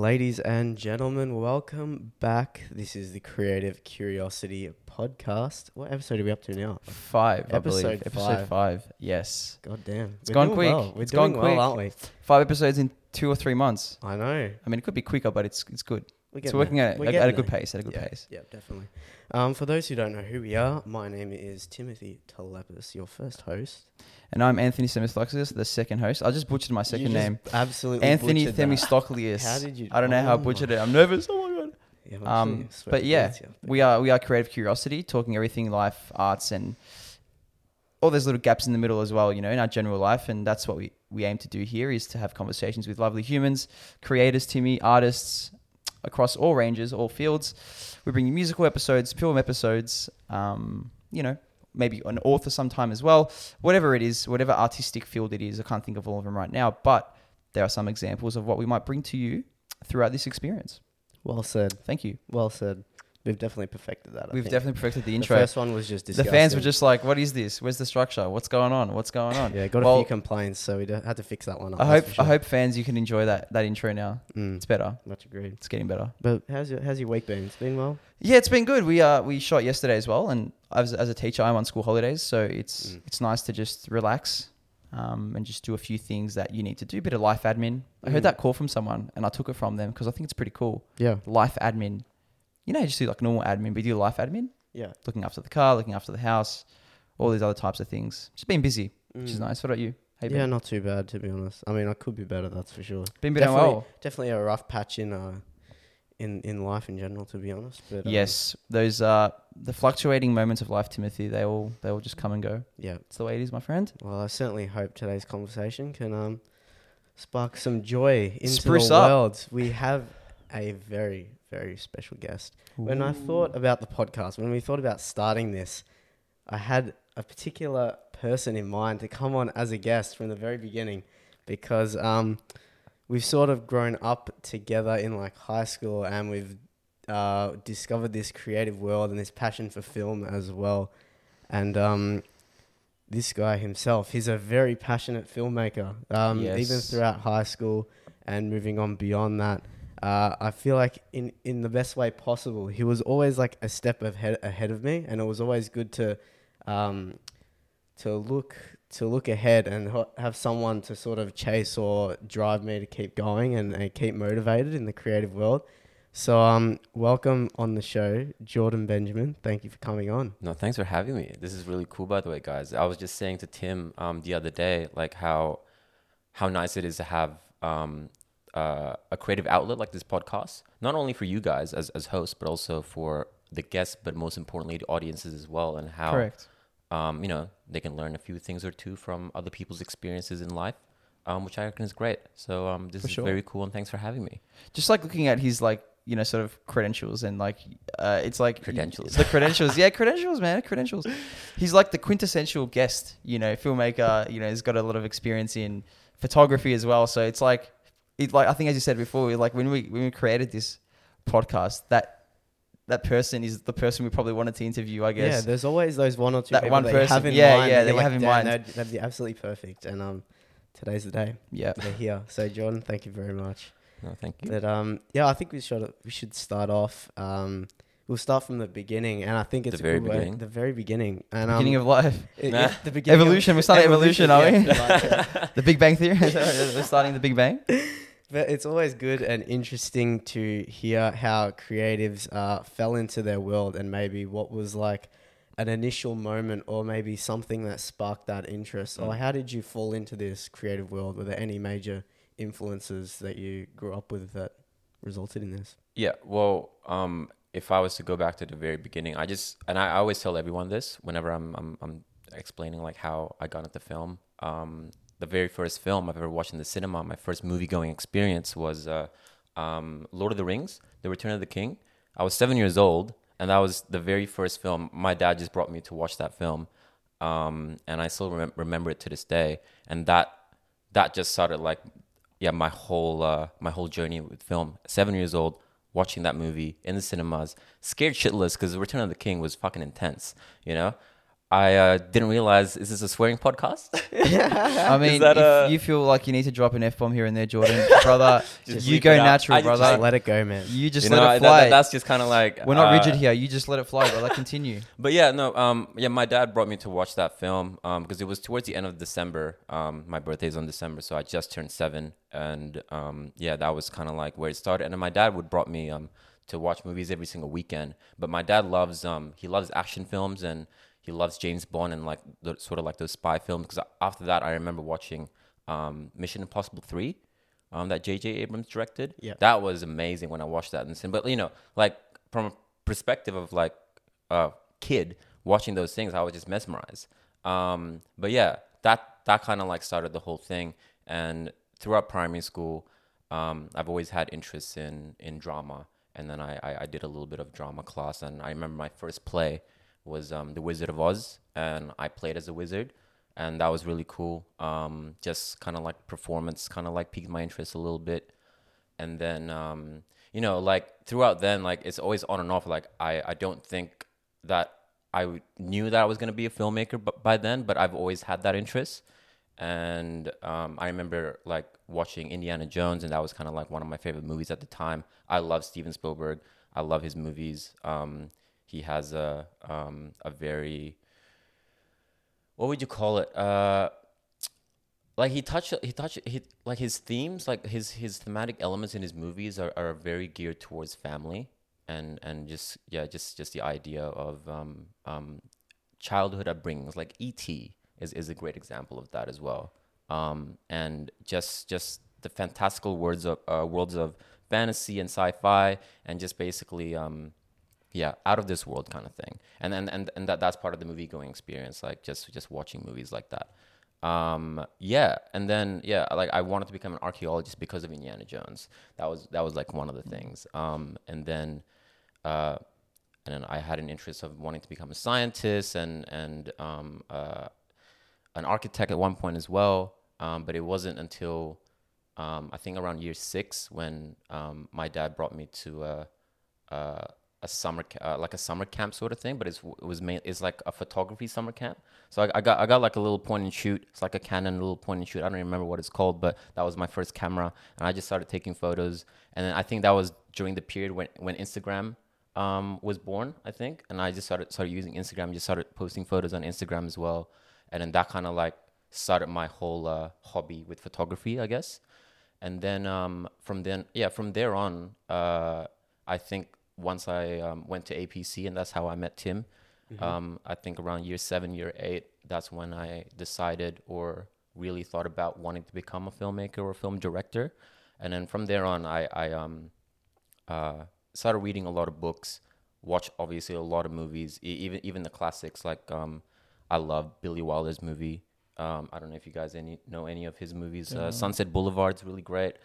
Ladies and gentlemen, welcome back. This is the Creative Curiosity podcast. What episode are we up to now? Five, I believe. Episode Episode five. five. Yes. God damn. It's gone quick. Well. We're It's doing gone well, quick. aren't we? Five episodes in two or three months. I know. I mean, it could be quicker, but it's it's good. We're getting working at, at, at a good there. pace. At a good yeah, pace. Yeah, definitely. Um, for those who don't know who we are, my name is Timothy Telepis, your first host. And I'm Anthony Semistoklis, the second host. I just butchered my second name. Absolutely. Anthony. Themistocles. How did you- I don't know how I Oh butchered it. I'm nervous. Oh my god. Yeah, Um, but yeah. We are we are creative curiosity, talking everything life, arts, and all those little gaps in the middle as well. You know, in our general life, and that's what we we aim to do here is to have conversations with lovely humans, creators, Timmy, artists across all ranges, all fields. We bring you musical episodes, film episodes. Um, you know, maybe an author sometime as well. Whatever it is, whatever artistic field it is, I can't think of all of them right now, but there are some examples of what we might bring to you throughout this experience. Well said. Thank you. Well said. We've definitely perfected that. I We've think. definitely perfected the intro. The first one was just disgusting. the fans were just like, "What is this? Where's the structure? What's going on? What's going on?" Yeah, got a Well, few complaints, so we had to fix that one up. I hope sure. I hope fans you can enjoy that that intro now. Mm, It's better. much agreed. It's getting better. But how's your how's your week been? It's been well. Yeah, it's been good. We uh we shot yesterday as well, and as as a teacher, I'm on school holidays, so it's Mm. it's nice to just relax, um, and just do a few things that you need to do. A bit of life admin. I Mm. heard that call from someone, and I took it from them because I think it's pretty cool. Yeah, Life admin. You know, you just do like normal admin, but you do life admin, yeah. looking after the car, looking after the house, all these other types of things. Just being busy, which is Mm. nice. What about you? You Yeah, not too bad to be honest. I mean, I could be better. That's for sure. Been been definitely, well. definitely a rough patch in uh, in in life in general, to be honest. But um, Yes, those uh the fluctuating moments of life, Timothy. They all they all just come and go. yeah. It's the way it is, my friend. Well, I certainly hope today's conversation can um spark some joy into Spruce the up. world. We have a very very special guest. When I thought about the podcast, when we thought about starting this, I had a particular person in mind to come on as a guest from the very beginning because um, we've sort of grown up together in like high school and we've uh, discovered this creative world and this passion for film as well. And um, this guy himself, he's a very passionate filmmaker. Um, Even throughout high school and moving on beyond that, uh, I feel like in in the best way possible. He was always like a step ahead ahead of me, and it was always good to um, to look to look ahead and have someone to sort of chase or drive me to keep going and, and keep motivated in the creative world. So um, welcome on the show, Jordan Benjamin. Thank you for coming on. No, thanks for having me. This is really cool, by the way, guys. I was just saying to Tim um, the other day, like how how nice it is to have um, uh, a creative outlet like this podcast, not only for you guys as as hosts, but also for the guests, but most importantly, the audiences as well, and how Correct. um, you know they can learn a few things or two from other people's experiences in life, um, which I reckon is great. So um, this For is sure. very cool, and thanks for having me. Just like looking at his like you know sort of credentials and like uh, it's like Credentials. The credentials, yeah, credentials, man, credentials. He's like the quintessential guest. You know, filmmaker. You know, he's got a lot of experience in photography as well. So it's like, it like I think as you said before, like when we when we created this podcast, that that person is the person we probably wanted to interview. I guess. Yeah, there's always those one or two That people one that you person, have in yeah, mind. yeah, and that you're you have in mind. That'd, that'd be absolutely perfect. And um, today's the day. yeah. They're here. So Jordan, thank you very much. No, thank you. But um, yeah, I think we should we should start off. Um, we'll start from the beginning, and I think it's The a very good way- beginning? the very beginning, and um, Beginning of life. it- Nah. it- the beginning of- Evolution. We're starting evolution, are we? yeah, like, The Big Bang Theory. We're starting the Big Bang. But it's always good and interesting to hear how creatives uh, fell into their world and maybe what was like an initial moment or maybe something that sparked that interest. Or Mm. how did you fall into this creative world? Were there any major influences that you grew up with that resulted in this? Yeah, well, um, if I was to go back to the very beginning, I just and I always tell everyone this whenever I'm I'm, I'm explaining like how I got into film. Um, the very first film I've ever watched in the cinema, my first movie going experience was uh, um, Lord of the Rings: The Return of the King. I was seven years old, and that was the very first film. My dad just brought me to watch that film, um, and I still remem- remember it to this day. And that that just started like yeah my whole uh, my whole journey with film. Seven years old, watching that movie in the cinemas, scared shitless because The Return of the King was fucking intense, you know. I uh, didn't realize is this a swearing podcast? I mean, if a- you feel like you need to drop an f bomb here and there, Jordan, brother, Just you go natural, I just- brother. Just let it go, man. you just you let know, it that- fly. that- that's just kind of like We're not uh, rigid here. You just let it fly, brother. Continue. But yeah, no, um, yeah, my dad brought me to watch that film um, because it was towards the end of December. Um, my birthday's on December, so I just turned seven, and um, yeah, that was kind of like where it started. And then my dad would brought me um to watch movies every single weekend. But my dad loves um he loves action films and he loves James Bond and like the sort of like those spy films. Because after that, I remember watching um Mission Impossible three. Um, that J.J. Abrams directed. Yeah. that was amazing when I watched that in the cinema. But you know, like from a perspective of like a kid watching those things, I was just mesmerized. Um, but yeah, that that kind of like started the whole thing. And throughout primary school, um, I've always had interests in in drama. And then I, I I did a little bit of drama class, and I remember my first play was um, The Wizard of Oz, and I played as a wizard, and that was really cool. Um, just kind of like performance, kind of like piqued my interest a little bit. And then um, you know like throughout then like it's always on and off. Like i i don't think that I knew that i was to be a filmmaker but by then but i've always had that interest. And um, i remember like watching indiana jones and that was kind of like one of my favorite movies at the time. I love steven spielberg. I love his movies. Um, he has a um, a very what would you call it? Uh like he touched he touched he like his themes like his his thematic elements in his movies are, are very geared towards family and and just yeah just just the idea of um um childhood upbringings. Like E.T. is is a great example of that as well. Um and just just the fantastical words of uh, worlds of fantasy and sci-fi and just basically um yeah out of this world kind of thing. And and and, and that that's part of the movie going experience like just just watching movies like that. Um yeah and then yeah like i wanted to become an archaeologist because of indiana jones. That was that was like one of the things. Um and then uh and then i had an interest of wanting to become a scientist and and um uh an architect at one point as well. Um but it wasn't until um i think around year six when um my dad brought me to uh uh a summer uh, like a summer camp sort of thing, but it's it was main, it's like a photography summer camp. So I, I got I got like a little point and shoot. It's like a Canon little point and shoot. I don't even remember what it's called, but that was my first camera, and I just started taking photos. And then I think that was during the period when when Instagram um, was born, I think, and I just started started using Instagram. Just started posting photos on Instagram as well, and then that kind of like started my whole uh, hobby with photography, I guess. And then um, from then, yeah, from there on, uh, I think once I um, went to APC, and that's how I met Tim. Um, I think around year seven, year eight, that's when I decided or really thought about wanting to become a filmmaker or film director. And then from there on, I, I um, uh, started reading a lot of books, watch obviously a lot of movies, e- even even the classics. Like um, I love Billy Wilder's movie. Um, I don't know if you guys any know any of his movies. Uh, Sunset Boulevard's really great.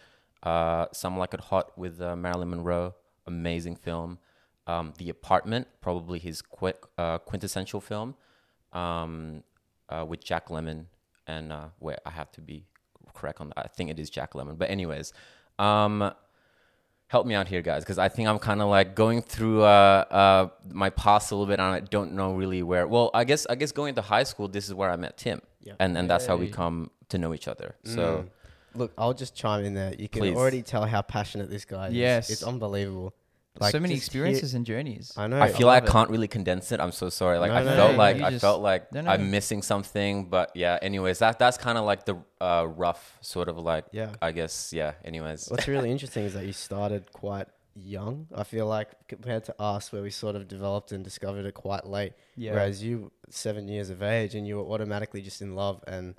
Uh, Some Like It Hot with uh, Marilyn Monroe, amazing film. Um, the Apartment, probably his quick, uh, quintessential film, um, uh, with Jack Lemmon. And uh, wait, I have to be correct on that. I think it is Jack Lemmon. But anyways, um, help me out here, guys, because I think I'm kind of like going through uh, uh, my past a little bit, and I don't know really where. Well, I guess I guess going to high school, this is where I met Tim, Yeah. and and that's how we come to know each other. So Look, I'll just chime in there. You can Please. already tell how passionate this guy is. Yes. It's unbelievable. Like, so many just hear- experiences and journeys. I know. I feel like love I can't really condense it. I'm so sorry. Like No, I no, felt no, like you I just- felt like no, no. I'm missing something, but yeah. Anyways, that that's kind of like the uh, rough sort of like Yeah. I guess yeah. Anyways, What's really interesting is that you started quite young. I feel like compared to us, where we sort of developed and discovered it quite late. Yeah. Whereas you, seven years of age, and you were automatically just in love. And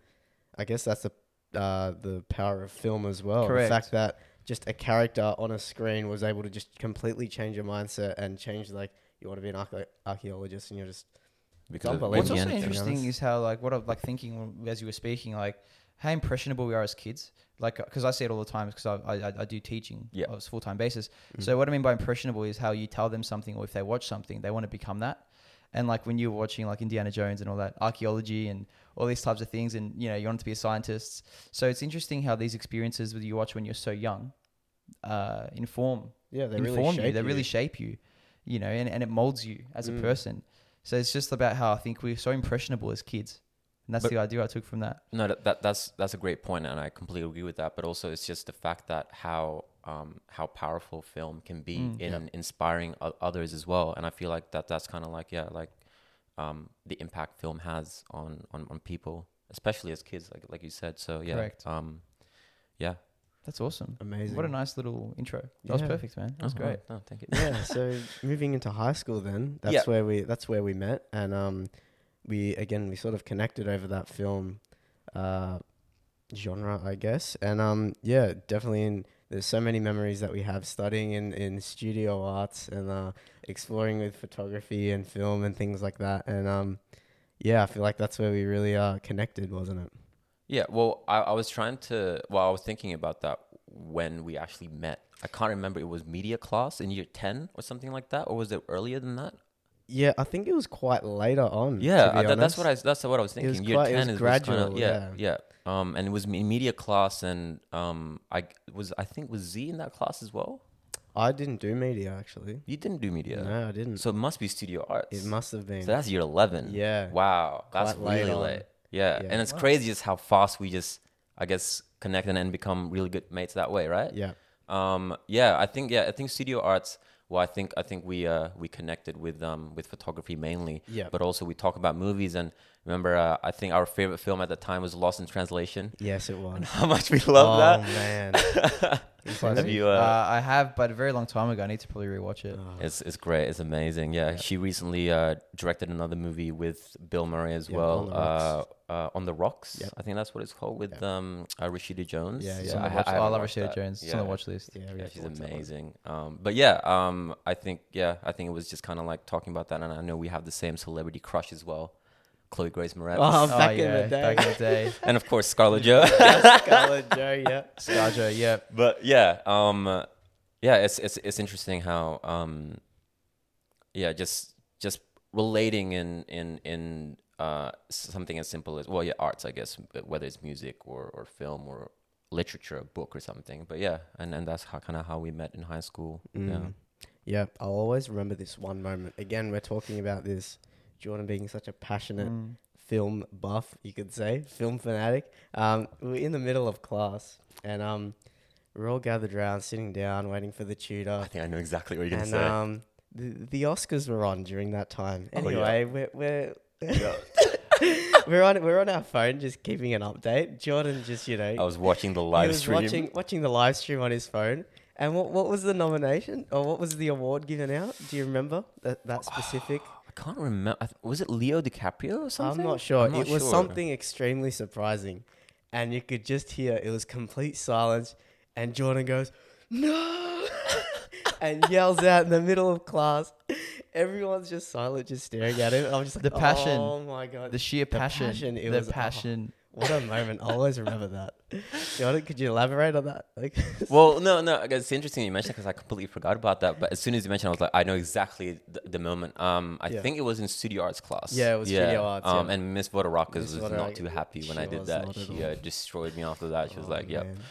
I guess that's the uh, the power of film as well. Correct. The fact that just a character on a screen was able to just completely change your mindset and change like you want to be an archae- archaeologist, and you're just because of unbelievable. What's also to be Indiana. interesting is how like what I'm like thinking as you were speaking, like how impressionable we are as kids. Like, because I see it all the time because I, I I do teaching Yeah. on a full time basis. Mm. So what I mean by impressionable is how you tell them something, or if they watch something, they want to become that. And like when you were watching like Indiana Jones and all that archaeology and all these types of things, and you know you wanted to be a scientist. So it's interesting how these experiences that you watch when you're so young uh, inform yeah, they inform really you. shape They really shape you, you know, and, and it molds you as a Mm. person. So it's just about how I think we're so impressionable as kids, and that's But- the idea I took from that. No, that, that that's that's a great point, and I completely agree with that. But also, it's just the fact that how um, how powerful film can be Mm. in inspiring o- others as well. And I feel like that that's kind of like yeah, like um, the impact film has on, on on people, especially as kids, like like you said. So yeah, Correct. Um, yeah, That's awesome. Amazing. What a nice little intro. That was perfect, man. That was Uh-huh. great. No, thank you. yeah. So moving into high school, then that's Yeah. where we that's where we met, and um, we again we sort of connected over that film, uh, genre, I guess, and um, yeah, definitely. In, there's so many memories that we have studying in in studio arts and uh, exploring with photography and film and things like that, and um, yeah, I feel like that's where we really uh connected, wasn't it? Yeah, well, I, I was trying to. Well, I was thinking about that when we actually met. I can't remember. It was media class in year ten or something like that, or was it earlier than that? Yeah, I think it was quite later on. Yeah, to be I, that, that's what I. That's what I was It was thinking. year quite- it ten was is was kinda- gradual, yeah, yeah. Um, and it was me- media class, and um, I was. I think was Z in that class as well. I didn't do media actually. You didn't do media, No, I didn't. so it must be studio arts. It must have been. So that's year eleven. Yeah. Wow, that's Quite late really on. late. Yeah. Yeah. and it's Wow. crazy just how fast we just, I guess, connect and then become really good mates that way, right? yeah. Um, yeah, I think yeah, I think studio arts. Well, I think I think we uh, we connected with um with photography mainly. Yeah. But also we talk about movies and remember uh, I think our favorite film at the time was Lost in Translation. Yes, it was. How much we love that. oh that. man. Have you? Uh, Uh, I have, but a very long time ago. I need to probably rewatch it. Oh, it's it's great. It's amazing. Yeah, Yeah. she recently uh, directed another movie with Bill Murray as Yeah, well. On the uh, Rocks. uh, on the Rocks. Yep. I think that's what it's called with um uh, Rashida Jones. Yeah, yeah. I, ha- I I love Rashida that. Jones. It's on the watch list. yeah, Yeah, she's watch that one. amazing. Um, but yeah, um, I think yeah, I think it was just kind of like talking about that, and I know we have the same celebrity crush as well, Chloe Grace Moretz, Oh, back in the day. Back in the day. and of course Scarlett Joe. Scarlett Joe, yeah. Scarjo, yeah. but yeah, um, yeah, it's it's it's interesting how um, yeah, just just relating in in in uh something as simple as well, yeah, arts, I guess, whether it's music or or film or literature, a book or something. But yeah, and and that's how kind of how we met in high school. Yeah. Mm. Yeah, I'll always remember this one moment. Again, we're talking about this Jordan being such a passionate Mm. film buff, you could say, film fanatic. Um, we were in the middle of class, and um, we're all gathered around, sitting down, waiting for the tutor. I think I know exactly what you're gonna say. um, the, the Oscars were on during that time. Oh, yeah. Anyway, we're we're we're on we're on our phone, just keeping an update. Jordan just you know I was watching the he live was stream. watching watching the live stream on his phone. And what what was the nomination or what was the award given out? Do you remember that that specific? I can't remember. Was it Leo DiCaprio or something? I'm not sure. I'm not it was sure. something extremely surprising, and you could just hear it was complete silence. And Jordan goes, "No," and yells out in the middle of class. Everyone's just silent, just staring at him. I'm just like, The passion. Oh my god, The sheer The passion. passion, it the was- oh. What a moment! I'll always remember that. Jordan, could you elaborate on that? Like, Well, no, no. It's interesting you mentioned because I completely forgot about that. But as soon as you mentioned, I was like, I know exactly the, the moment. Um, I Yeah. think it was in studio arts class. Yeah, it was studio arts, Um, yeah. and Miss Vodarokas was Vodarokas, not too happy when I did that. She uh, destroyed me after that. She was Oh, like, "Yeah, man.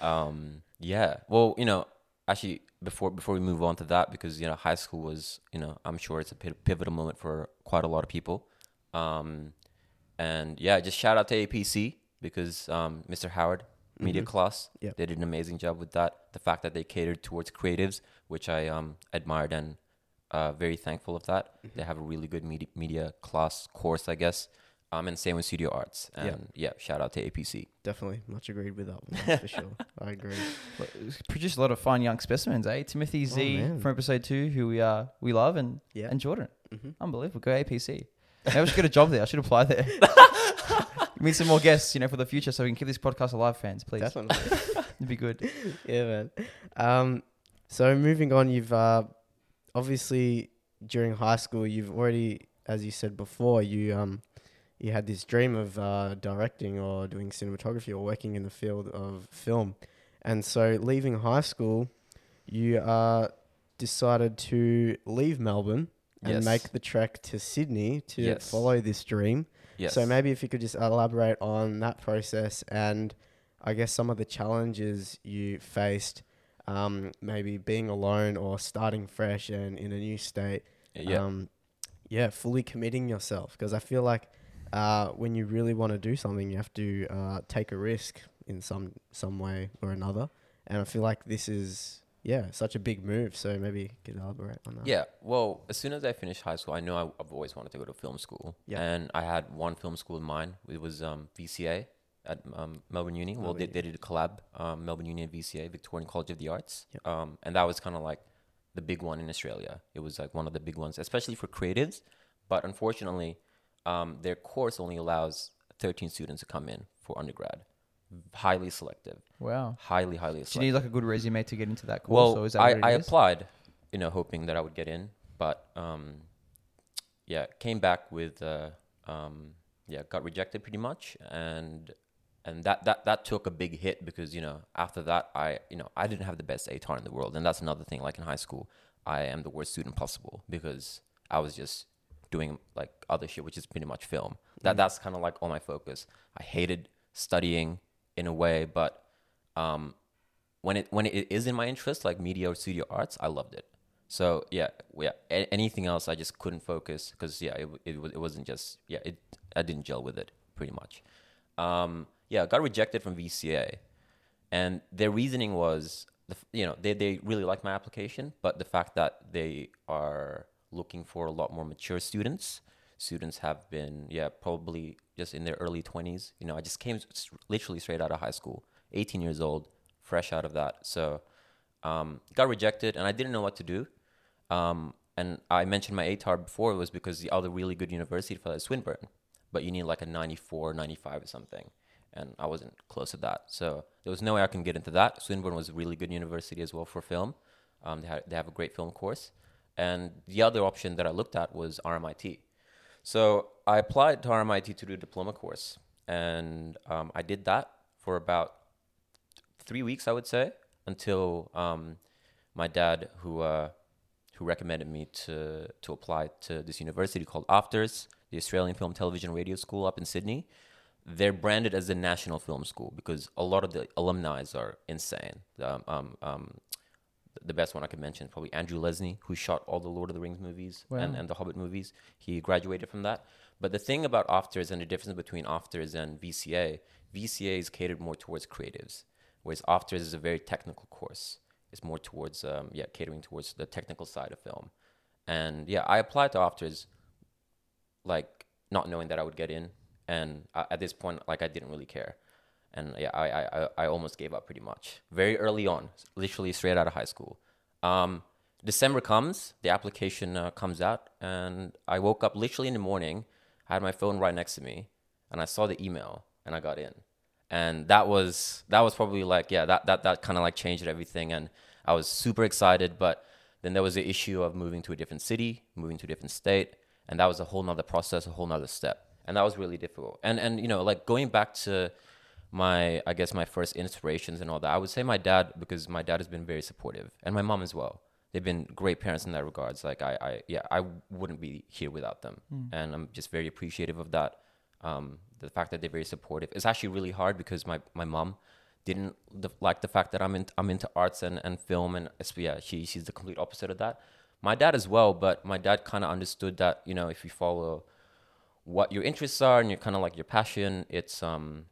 um, yeah." Well, you know, actually, before before we move on to that, because you know, high school was, you know, I'm sure it's a pivotal moment for quite a lot of people. Um, and yeah, just shout out to APC because um, Mr. Howard, media class, Yep. they did an amazing job with that. The fact that they catered towards creatives, which I um, admired and uh, very thankful of that. They have a really good media, media class course, I guess. Um, and same with studio arts. Yeah. And yeah, shout out to APC. definitely much agreed with that one that's for sure. I agree. Well, it's Produced a lot of fine young specimens, eh? Timothy Z Oh, from episode two, who we uh we love, and Yeah. and Jordan. Mhm. Unbelievable. Go APC. Maybe I should get a job there. I should apply there. Give me some more guests, you know, for the future, so we can keep this podcast alive, fans. Please, Definitely. it'd be good. yeah, man. Um, so moving on, you've uh, obviously during high school, you've already, as you said before, you um, you had this dream of uh, directing or doing cinematography or working in the field of film, and so leaving high school, you uh, decided to leave Melbourne and Yes. make the trek to Sydney to Yes. follow this dream. Yes. So maybe if you could just elaborate on that process and I guess some of the challenges you faced, um, maybe being alone or starting fresh and in a new state. yeah. Um, yeah, fully committing yourself because I feel like uh, when you really want to do something, you have to uh, take a risk in some some way or another. And I feel like this is yeah such a big move. So maybe you could elaborate on that. Yeah. Well, as soon as I finished high school, I know I, I've always wanted to go to film school. Yeah. And I had one film school in mind. It was um, VCA at um, Melbourne Uni. well, they, they did a collab, um, Melbourne Uni and VCA, Victorian College of the Arts. Yep. Um, and that was kind of like the big one in Australia. It was like one of the big ones, especially for creatives. But unfortunately, um, their course only allows 13 students to come in for undergrad. Highly selective. Wow. Highly, highly Do you need like a good resume to get into that course? Well, or is that I, I is? applied, you know, hoping that I would get in, but um, yeah, came back with uh, um, yeah, got rejected pretty much, and and that that that took a big hit because you know after that I you know I didn't have the best ATAR in the world, and that's another thing. Like in high school, I am the worst student possible because I was just doing like other shit, which is pretty much film. That that's kind of like all my focus. I hated studying in a way, but um, when it when it is in my interest, like media or studio arts, I loved it. So yeah, yeah. a- anything else, I just couldn't focus because yeah, it it, it wasn't just yeah. It I didn't gel with it pretty much. Um, yeah, got rejected from VCA, and their reasoning was the you know they they really like my application, but the fact that they are looking for a lot more mature students. Students have been yeah probably just in their early twenties. You know, I just came literally straight out of high school, 18 years old, fresh out of that. So um, got rejected, and I didn't know what to do. Um, and I mentioned my ATAR before was because the other really good university for that is Swinburne, but you need like a 94, 95 or something. And I wasn't close to that. So there was no way I can get into that. Swinburne was a really good university as well for film. Um, they, they have a great film course. And the other option that I looked at was RMIT. So I applied to RMIT to do a diploma course. And um, I did that for about three weeks, I would say, until um, my dad, who uh, who recommended me to to apply to this university called AFTRS, the Australian Film, Television, Radio School up in Sydney. They're branded as the national film school because a lot of the alumni are insane. Um, um, the best one I could mention is probably Andrew Lesnie, who shot all the Lord of the Rings movies and, Wow. and the Hobbit movies. He graduated from that. But the thing about AFTRS and the difference between AFTRS and VCA, VCA is catered more towards creatives, whereas AFTRS is a very technical course. It's more towards, um, yeah, catering towards the technical side of film. And yeah, I applied to AFTRS, like not knowing that I would get in. And uh, at this point, like I didn't really care. And yeah, I, I, I- almost gave up pretty much very early on, literally straight out of high school. Um, December comes, the application uh, comes out, and I woke up literally in the morning. Had my phone right next to me, and I saw the email, and I got in. And that was that was probably like yeah that that that kind of like changed everything, and I was super excited. But then there was the issue of moving to a different city, moving to a different state, and that was a whole nother process, a whole nother step, and that was really difficult. And and you know like going back to my I guess my first inspirations and all that. I would say my dad because my dad has been very supportive and my mom as well. They've been great parents in that regards. Like I, I yeah, I wouldn't be here without them, and I'm just very appreciative of that. Um, the fact that they're very supportive. It's actually really hard because my my mom didn't the, like the fact that I'm in, I'm into arts and, and film and yeah she she's the complete opposite of that. My dad as well, but my dad kind of understood that you know if you follow what your interests are and your kind of like your passion, it's um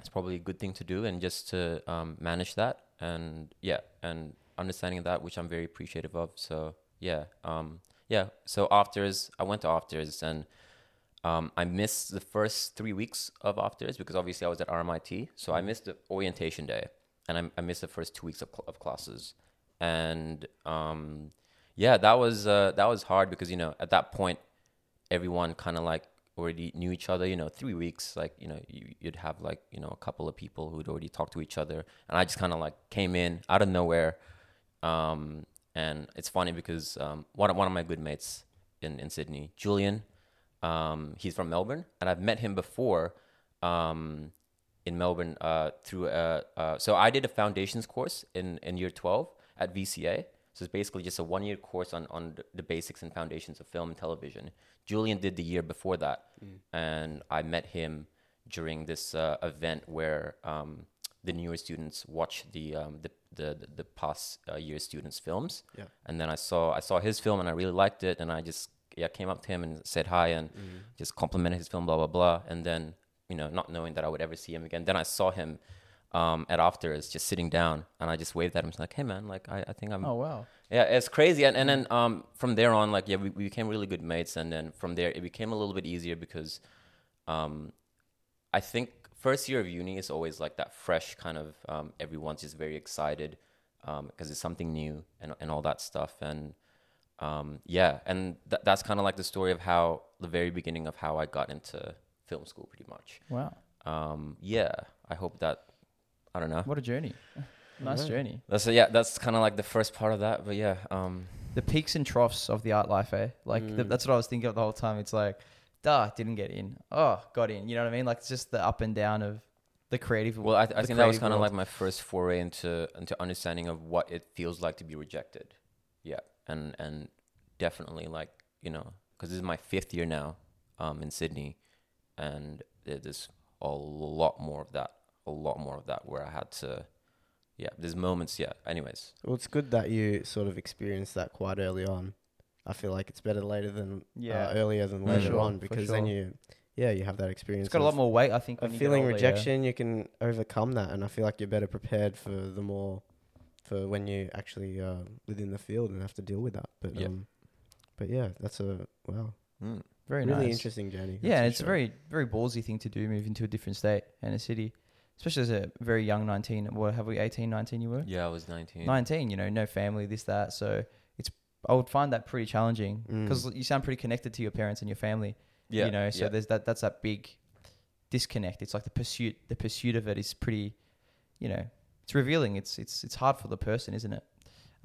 it's probably a good thing to do and just to um, manage that and yeah and understanding that which i'm very appreciative of. So yeah um, yeah so AFTRS i went to AFTRS and um, i missed the first three weeks of AFTRS because obviously i was at rmit so i missed the orientation day and i, I missed the first two weeks of, cl- of classes. And um, yeah that was uh, that was hard because you know at that point everyone kind of like already knew each other you know three weeks like you know you, you'd have like you know a couple of people who'd already talked to each other. And i just kind of like came in out of nowhere. Um, and it's funny because um, one, of, one of my good mates in, in sydney julian um, he's from melbourne. And i've met him before um, in melbourne uh, through a, uh, so i did a foundations course in, in year 12 at vca so it's basically just a one year course on, on the- basics and foundations of film and television. Julian did the year before that, and I met him during this uh, event where um, the newer students watch the um, the, the the past uh, year students' films. Yeah. And then I saw I saw his film and I really liked it, and I just yeah came up to him and said hi and just complimented his film, blah blah blah, and then you know not knowing that I would ever see him again. Then I saw him um, at AFTRS just sitting down, and I just waved at him, like, hey man, like I, I think I'm Oh wow. yeah, it's crazy. And, and then um, from there on, like, yeah, we, we became really good mates. And then from there, it became a little bit easier because um, I think first year of uni is always like that fresh kind of, um, everyone's just very excited because it's something new and, and all that stuff. And um, yeah, and th- that's kind of like the story of how the very beginning of how I got into film school, pretty much. Wow. Um, yeah, I hope that, I don't know. What a journey. nice journey. That's yeah, that's kind of like the first part of that. But yeah, um, The peaks and troughs of the art life, eh? Like the, Mm. that's what I was thinking of the whole time. It's like, duh, didn't get in. Oh, got in. You know what I mean? Like it's just the up and down of the creative. Well, I, I the think that was creative kind of world. like my first foray into into understanding of what it feels like to be rejected. Yeah, and and definitely like you know because this is my fifth year now um, in Sydney, and there- there's a lot more of that, a lot more of that where I had to, yeah, there's moments. Yeah. Anyways, Well, it's good that you sort of experienced that quite early on. I feel like it's better later than Yeah. uh, earlier than For later sure, on for because then you, yeah, you have that experience. it's got a lot more weight, I think. When you feeling older, yeah. rejection. You can overcome that, and I feel like you're better prepared for the more, for when you actually uh, within the field and have to deal with that. But Yeah. um, but yeah, that's a wow, mm. Very really nice. interesting journey. Yeah, and it's for a very very ballsy thing to do, move into a different state and a city, especially as a very young 19. What have we 18, 19 you were? yeah, I was 19. 19, you know, no family, this that. So it's I would find that pretty challenging Mm. because you sound pretty connected to your parents and your family. Yeah, you know, so yeah. there's that that's that big disconnect. It's like the pursuit the pursuit of it is pretty, you know, it's revealing. It's it's it's hard for the person, isn't it?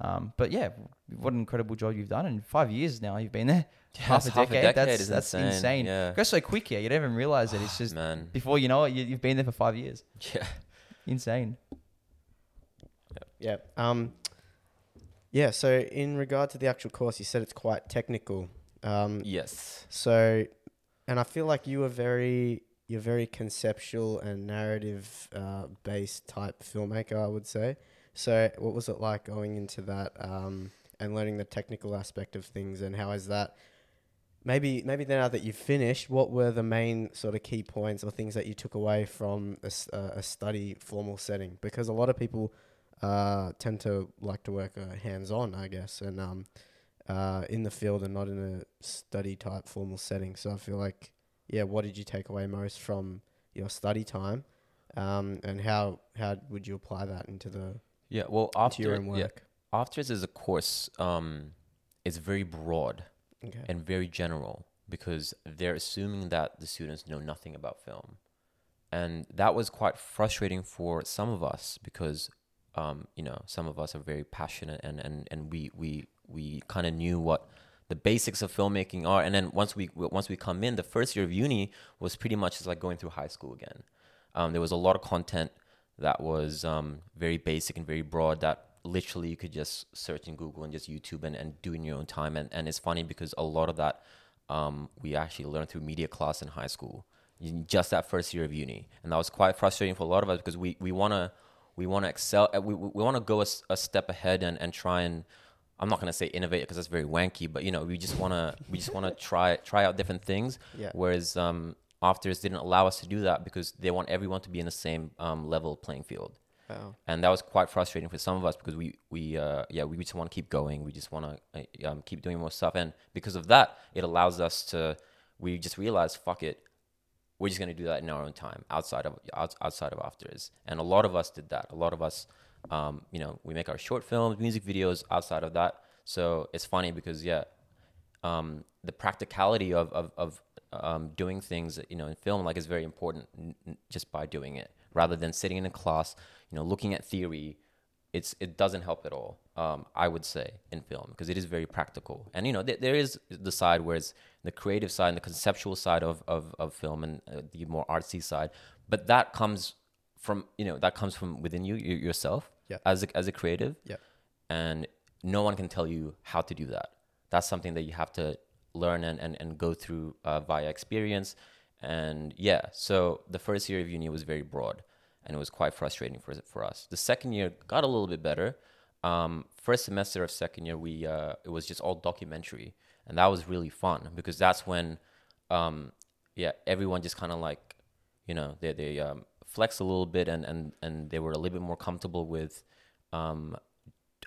Um, but yeah, what an incredible job you've done. In five years now, you've been there. Yeah, half it's a decade. That's- is that's insane. insane. Yeah. It goes so quick here. You don't even realize it. It's just man. before you know it, you, you've been there for five years. Yeah. Insane. Yeah. Um, yeah. So in regard to the actual course, you said it's quite technical. Um, Yes. So, and I feel like you were very, you're very conceptual and narrative uh, based type filmmaker, I would say. So, what was it like going into that um, and learning the technical aspect of things, and how is that? Maybe, maybe now that you've finished, what were the main sort of key points or things that you took away from a, uh, a study formal setting? Because a lot of people uh, tend to like to work uh, hands on, I guess, and um, uh, in the field and not in a study type formal setting. So I feel like, yeah, what did you take away most from your study time, um, and how how would you apply that into the Yeah. Well, after your own yeah, work? AFTRS is a course. Um, it's very broad Okay. and very general because they're assuming that the students know nothing about film, and that was quite frustrating for some of us because, um, you know, some of us are very passionate and and and we we we kind of knew what the basics of filmmaking are, and then once we once we come in, the first year of uni was pretty much just like going through high school again. Um, there was a lot of content that was um, very basic and very broad that literally you could just search in Google and just YouTube and, and do in your own time. And, and it's funny because a lot of that um, we actually learned through media class in high school, in just that first year of uni. And that was quite frustrating for a lot of us because we, we want to we wanna excel, uh, we, we want to go a step ahead and, and try and I'm not gonna say innovate because that's very wanky, but you know, we just wanna we just wanna try try out different things. Yeah. Whereas um, AFTRS didn't allow us to do that because they want everyone to be in the same um, level playing field, Wow. and that was quite frustrating for some of us because we we uh, yeah we just want to keep going, we just want to uh, um, keep doing more stuff, and because of that, it allows us to we just realize fuck it, we're just gonna do that in our own time outside of outs- outside of AFTRS, and a lot of us did that. A lot of us, um, you know, we make our short films, music videos outside of that. So it's funny because yeah, um, the practicality of of, of um, doing things you know in film like is very important n- just by doing it rather than sitting in a class, you know, looking at theory. It's it doesn't help at all. Um, I would say in film because it is very practical, and you know th- there is the side where it's the creative side and the conceptual side of of, of film and uh, the more artsy side, but that comes from you know that comes from within you, you yourself Yeah. as a, as a creative Yeah. and no one can tell you how to do that. That's something that you have to learn and, and, and go through uh, via experience. And yeah, so the first year of uni was very broad and it was quite frustrating for, for us. The second year got a little bit better. Um, first semester of second year, we uh, it was just all documentary. and that was really fun because that's when, um, yeah, everyone just kind of like, you know, they they um, flex a little bit and and and they were a little bit more comfortable with, um,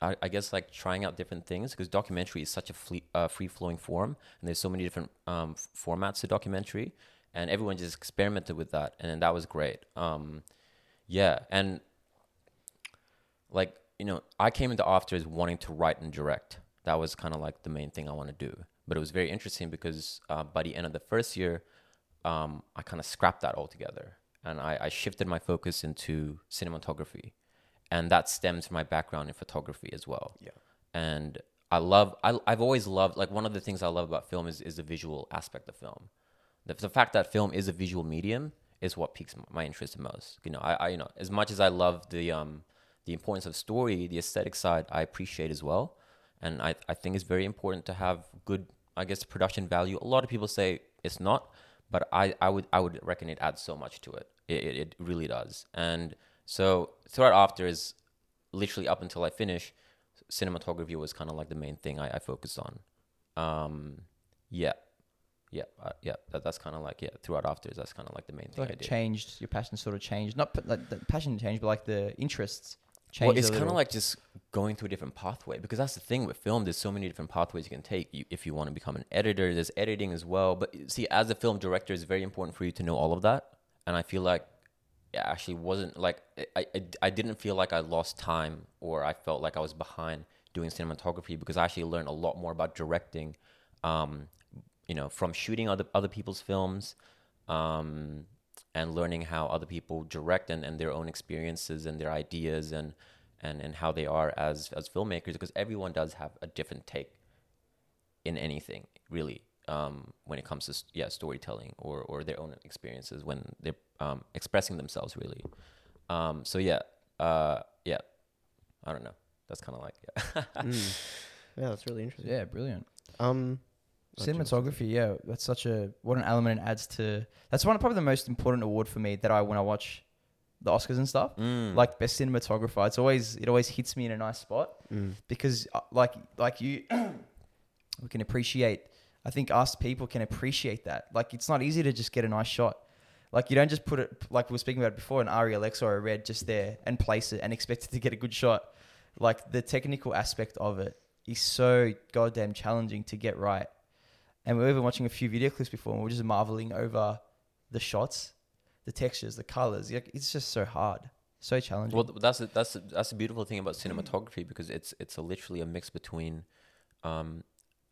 I, I guess like trying out different things because documentary is such a free, uh, free flowing form and there's so many different um, f- formats to documentary and everyone just experimented with that and that was great. Um, yeah, and like you know, I came into AFTRS wanting to write and direct. That was kind of like the main thing I want to do. But it was very interesting because uh, by the end of the first year, um, I kind of scrapped that altogether, and I, I shifted my focus into cinematography, and that stems from my background in photography as well. Yeah. And I love, I, I've always loved, like one of the things I love about film is, is the visual aspect of film. The, the fact that film is a visual medium is what piques my interest the most. You know, I, I you know, as much as I love the um, the importance of story, the aesthetic side, I appreciate as well. And I, I think it's very important to have good, I guess, production value. A lot of people say it's not, but I, I would I would reckon it adds so much to it. It, it, it really does. And so throughout after is literally up until I finish, cinematography was kind of like the main thing I, I focused on. Um, yeah, yeah, uh, yeah. That, that's kind of like yeah. Throughout AFTRS, that's kind of like the main thing like I it did. changed your passion sort of changed not p- like the passion changed but like the interests changed Well, it's kind of like just going through a different pathway because that's the thing with film. There's so many different pathways you can take. You, if you want to become an editor, there's editing as well. But see, as a film director, it's very important for you to know all of that. And I feel like actually wasn't like I, I, I didn't feel like I lost time or I felt like I was behind doing cinematography because I actually learned a lot more about directing. Um, you know, from shooting other other people's films, um, and learning how other people direct and, and their own experiences and their ideas and, and, and how they are as as filmmakers because everyone does have a different take in anything really um, when it comes to yeah storytelling or, or their own experiences when they're um, expressing themselves really um, so yeah uh, yeah I don't know that's kind of like yeah. Mm. Yeah, that's really interesting. yeah brilliant Um, cinematography yeah that's such a what an element it adds to that's one of probably the most important award for me that i when i watch the oscars and stuff Mm. like best cinematographer it's always it always hits me in a nice spot Mm. because uh, like like you we can appreciate i think us people can appreciate that. Like it's not easy to just get a nice shot. Like you don't just put it like we were speaking about before an RELX or a red just there and place it and expect it to get a good shot. Like the technical aspect of it is so goddamn challenging to get right. And we were even watching a few video clips before and we are just marveling over the shots the textures the colors. It's just so hard so challenging. Well, that's a, that's a, that's the beautiful thing about cinematography because it's it's a literally a mix between um,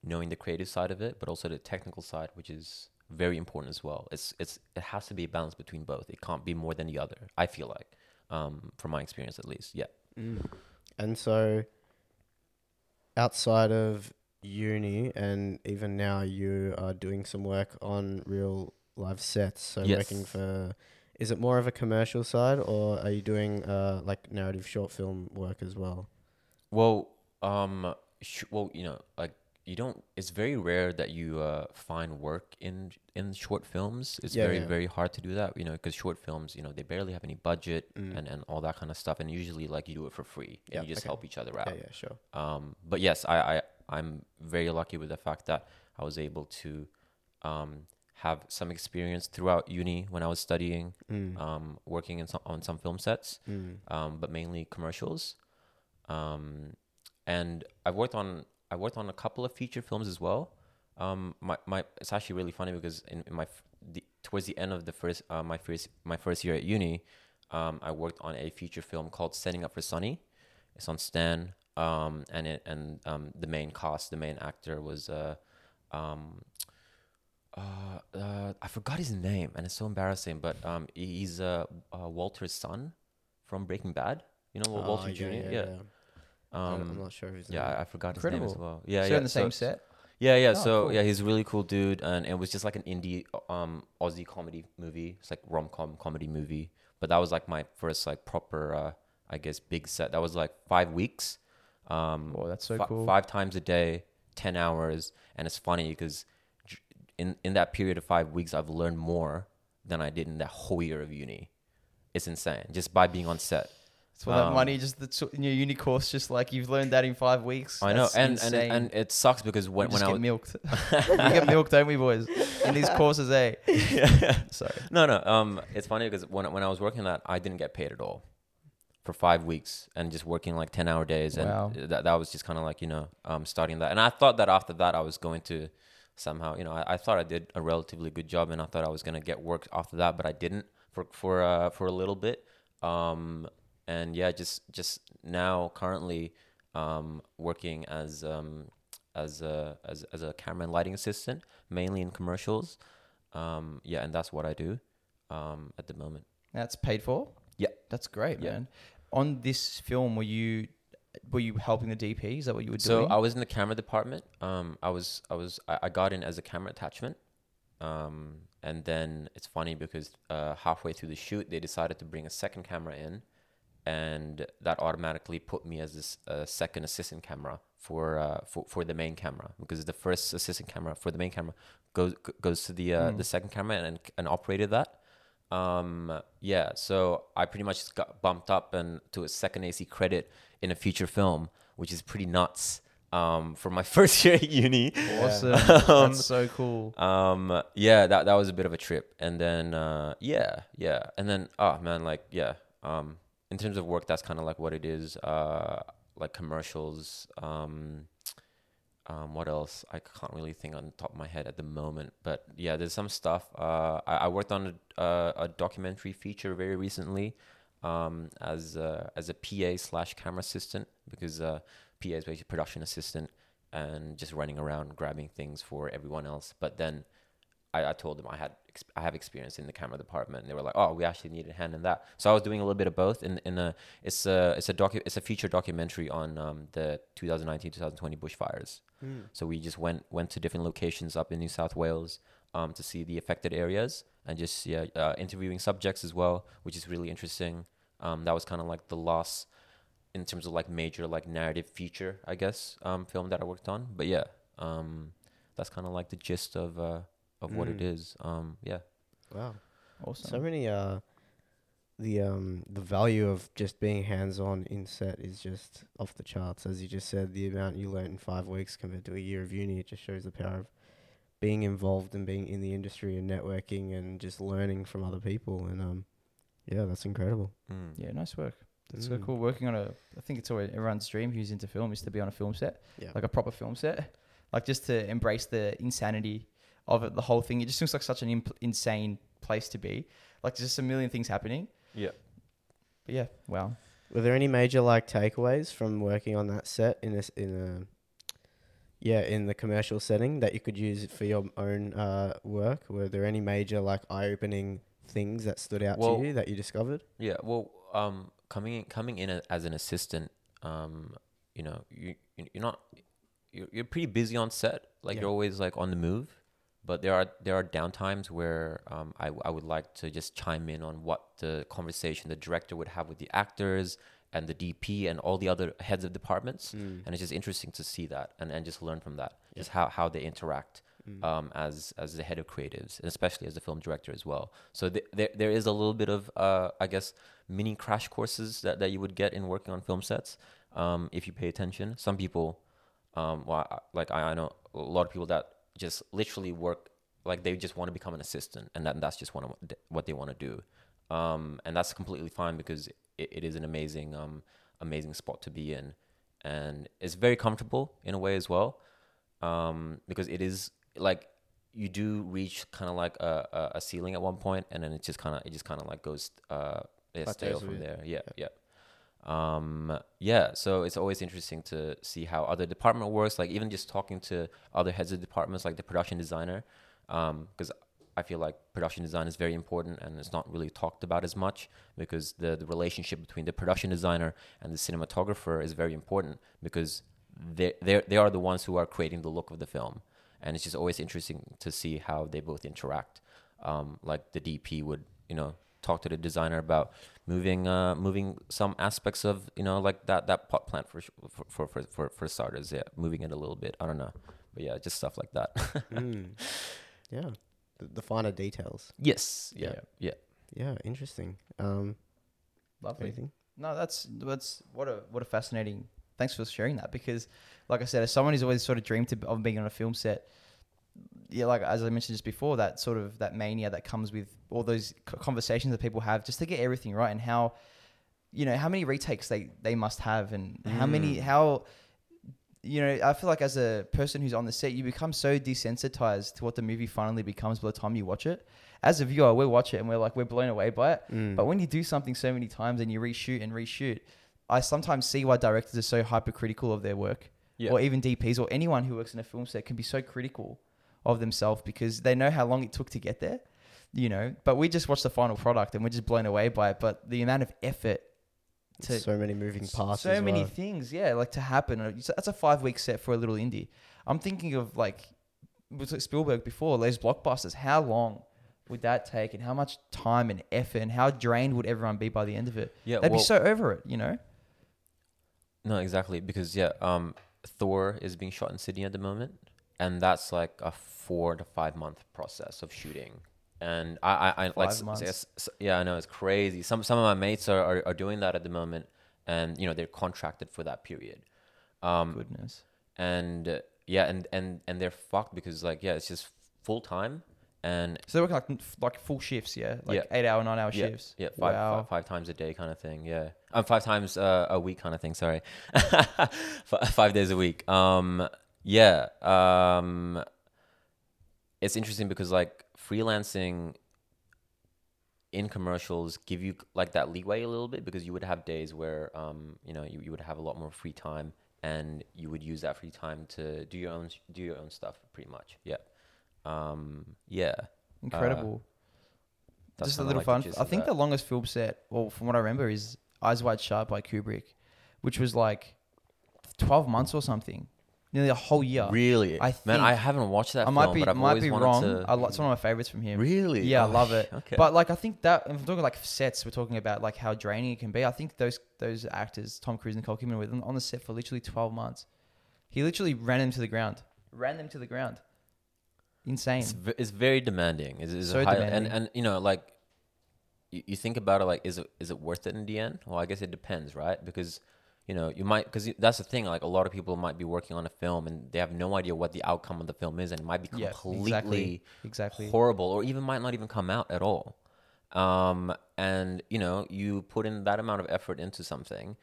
knowing the creative side of it, but also the technical side, which is very important as well. It's it's it has to be a balance between both. It can't be more than the other. I feel like, um, from my experience at least. Yeah. Mm. And so, outside of uni, and even now, you are doing some work on real live sets. So, Yes. working for, is it more of a commercial side, or are you doing uh, like narrative short film work as well? Well, um, sh- well, you know, like you don't. It's very rare that you uh, find work in in short films. It's Yeah, very yeah. very hard to do that. You know, because short films, you know, they barely have any budget Mm. and and all that kind of stuff. And usually, like you do it for free. Yeah, and you just okay. help each other out. Yeah, yeah, sure. Um, but yes, I, I I'm very lucky with the fact that I was able to um, have some experience throughout uni when I was studying, Mm. um, working in some, on some film sets, Mm. um, but mainly commercials. Um, and I've worked on I worked on a couple of feature films as well. Um, my, my it's actually really funny because in, in my the, towards the end of the first uh, my first my first year at uni, um, I worked on a feature film called Standing Up for Sunny. It's on Stan, um, and it, and um, the main cast, the main actor was uh, um, uh, uh, I forgot his name, and it's so embarrassing. But um, he's uh, uh, Walter's son from Breaking Bad. You know Oh, Walter Jr. Yeah, I- I'm Um, I'm not sure if his yeah, name. I, I forgot his name as well. Yeah, so yeah. in the same set Yeah, yeah. Oh, so cool. yeah, he's a really cool dude, and it was just like an indie um Aussie comedy movie. It's like rom com comedy movie. But that was like my first like proper, uh, I guess, big set. That was like five weeks. Um, Oh, that's so fi- cool. Five times a day, ten hours, and it's funny because in in that period of five weeks, I've learned more than I did in that whole year of uni. It's insane just by being on set. So that Um, money, just the t- in your uni course, just like you've learned that in five weeks. I know, That's and, and insane. and it sucks because we when just when I get was milked. we get milked, don't we, boys? In these courses, eh? Yeah. Sorry. no no um it's funny because when when I was working that I didn't get paid at all for five weeks and just working like ten hour days and Wow. that that was just kind of like you know um starting that and I thought that after that I was going to somehow you know I, I thought I did a relatively good job and I thought I was gonna get work after that but I didn't for for uh for a little bit um and yeah just just now currently um working as um as a as, as a camera and lighting assistant mainly in commercials um yeah and that's what I do um at the moment That's paid for. Yeah. that's great, Yeah. man. On this film, were you were you helping the DP? Is that what you were so doing? So I was in the camera department um I was I was I, I got in as a camera attachment um and then it's funny because uh halfway through the shoot they decided to bring a second camera in and that automatically put me as this uh, second assistant camera for uh for, for the main camera because the first assistant camera for the main camera goes goes to the uh, Mm. the second camera and and operated that um yeah so i pretty much got bumped up and to a second ac credit in a feature film which is pretty nuts um for my first year at uni awesome. Um, That's so cool. um yeah that that was a bit of a trip and then uh yeah yeah and then oh man like yeah um in terms of work that's kind of like what it is uh like commercials um um what else i can't really think on top of my head at the moment but yeah there's some stuff uh i, I worked on a, uh, a documentary feature very recently um as a, as a pa slash camera assistant because uh pa is basically production assistant and just running around grabbing things for everyone else. But then I, I told them I had I have experience in the camera department, and they were like, "Oh, we actually need a hand in that." So I was doing a little bit of both. In in a it's a it's a docu it's a feature documentary on um, the 2019-2020 bushfires. So we just went went to different locations up in New South Wales um, to see the affected areas and just yeah uh, interviewing subjects as well, which is really interesting. Um, that was kind of like the last in terms of like major like narrative feature, I guess, um, film that I worked on. But yeah, um, that's kind of like the gist of uh, of what it Mm. is. Um, yeah. Wow. Awesome. So many uh the um the value of just being hands on in set is just off the charts. As you just said, the amount you learn in five weeks compared to a year of uni, it just shows the power of being involved and being in the industry and networking and just learning from other people and um yeah, that's incredible. Mm. yeah, nice work. That's so Mm. cool. Working on a, I think it's always everyone's dream who's into film is to be on a film set, Yeah. like a proper film set, like just to embrace the insanity of it, the whole thing. It just looks like such an imp- insane place to be. Like there's just a million things happening. Yeah. But yeah, wow. Were there any major like takeaways from working on that set in this in a yeah in the commercial setting that you could use for your own uh, work? Were there any major like eye opening things that stood out Well- to you that you discovered? Yeah. Well, um, coming in, coming in a, as an assistant, um, you know, you you- you're not you're, you're pretty busy on set. Like Yeah. you're always like on the move. But there are there are downtimes where um, I, I would like to just chime in on what the conversation the director would have with the actors and the DP and all the other heads of departments. Mm. and it's just interesting to see that and, and just learn from that just how, how they interact Mm. um, as as the head of creatives and especially as the film director as well so th- there, there is a little bit of uh, i guess mini crash courses that, that you would get in working on film sets um, if you pay attention some people um, well, I- like I, I know a lot of people that just literally work like they just want to become an assistant and that, and that's just one of what they- what they want to do. Um, and that's completely fine because it, it is an amazing um, amazing spot to be in. And it's very comfortable in a way as well um, because it is like you do reach kind of like a, a, ceiling at one point and then it just kind of it just kind of like goes uh stale from there. Yeah. yeah um yeah so it's always interesting to see how other department works like even just talking to other heads of departments like the production designer um because I feel like production design is very important and it's not really talked about as much because the, the relationship between the production designer and the cinematographer is very important because they they are the ones who are creating the look of the film. And it's just always interesting to see how they both interact. Um, like the DP would you know talk to the designer about moving uh, moving some aspects of you know like that that pot plant for for for for, for, for starters yeah moving it a little bit I don't know but yeah just stuff like that mm. Yeah, the, the finer details. yes yeah Yeah. yeah Yeah, interesting. Um, Lovely. anything? No, that's that's what a what a fascinating. Thanks for sharing that because, like I said, as someone who's always sort of dreamed of being on a film set, yeah, like as I mentioned just before, that sort of that mania that comes with all those conversations that people have just to get everything right and how, you know, how many retakes they they must have and how many Mm. how. You know, I feel like as a person who's on the set, you become so desensitized to what the movie finally becomes by the time you watch it. As a viewer, we watch it and we're like, we're blown away by it. Mm. But when you do something so many times and you reshoot and reshoot, I sometimes see why directors are so hypercritical of their work, Yeah. or even DPs or anyone who works in a film set can be so critical of themselves because they know how long it took to get there, you know. But we just watch the final product and we're just blown away by it. But the amount of effort to so many moving parts. so many well. things, yeah, like to happen. Uh, That's a five week set for a little indie. I'm thinking of like Spielberg before those blockbusters. How long would that take, and how much time and effort, and how drained would everyone be by the end of it? Yeah, They'd well- be so over it, you know. No, exactly. Because yeah, um, Thor is being shot in Sydney at the moment, and that's like a four to five month process of shooting. And I, I, I like, yeah, I know it's crazy. Some, some of my mates are, are, are doing that at the moment, and you know they're contracted for that period. Um, Goodness. and uh, yeah, and and and they're fucked because like yeah, it's just full time, and So they're working like like full shifts, yeah, like Yeah. eight hour, nine hour yeah, shifts. yeah, five, wow. five, five times a day kind of thing. Yeah, um, five times uh, a week kind of thing. Sorry, five days a week. Um, yeah. Um, it's interesting because like freelancing in commercials give you like that leeway a little bit because you would have days where um, you know you, you would have a lot more free time and you would use that free time to do your own do your own stuff pretty much. Yeah. Um, yeah. Incredible. That's Just a little like fun. I think that. the longest film set, well, from what I remember, is Eyes Wide Shut by Kubrick, which was like twelve months or something, nearly a whole year. Really? I Man, I haven't watched that I film, might be but I've might always be wanted wrong. to. I it's one of my favorites from him. Really? Yeah, I Oh, love it. Okay. But like I think that if we're talking like sets, we're talking about like how draining it can be. I think those those actors, Tom Cruise and Nicole Kidman, were on the set for literally twelve months. He literally ran them to the ground. Ran them to the ground. Insane. it's, v- it's very demanding. So high, demanding. And and you know like you, you think about it like is it is it worth it in the end? Well, I guess it depends, right? Because you know you might because that's the thing. Like a lot of people might be working on a film and they have no idea what the outcome of the film is, and it might be Yeah, completely exactly. Exactly. horrible, or even might not even come out at all. Um, and you know you put in that amount of effort into something,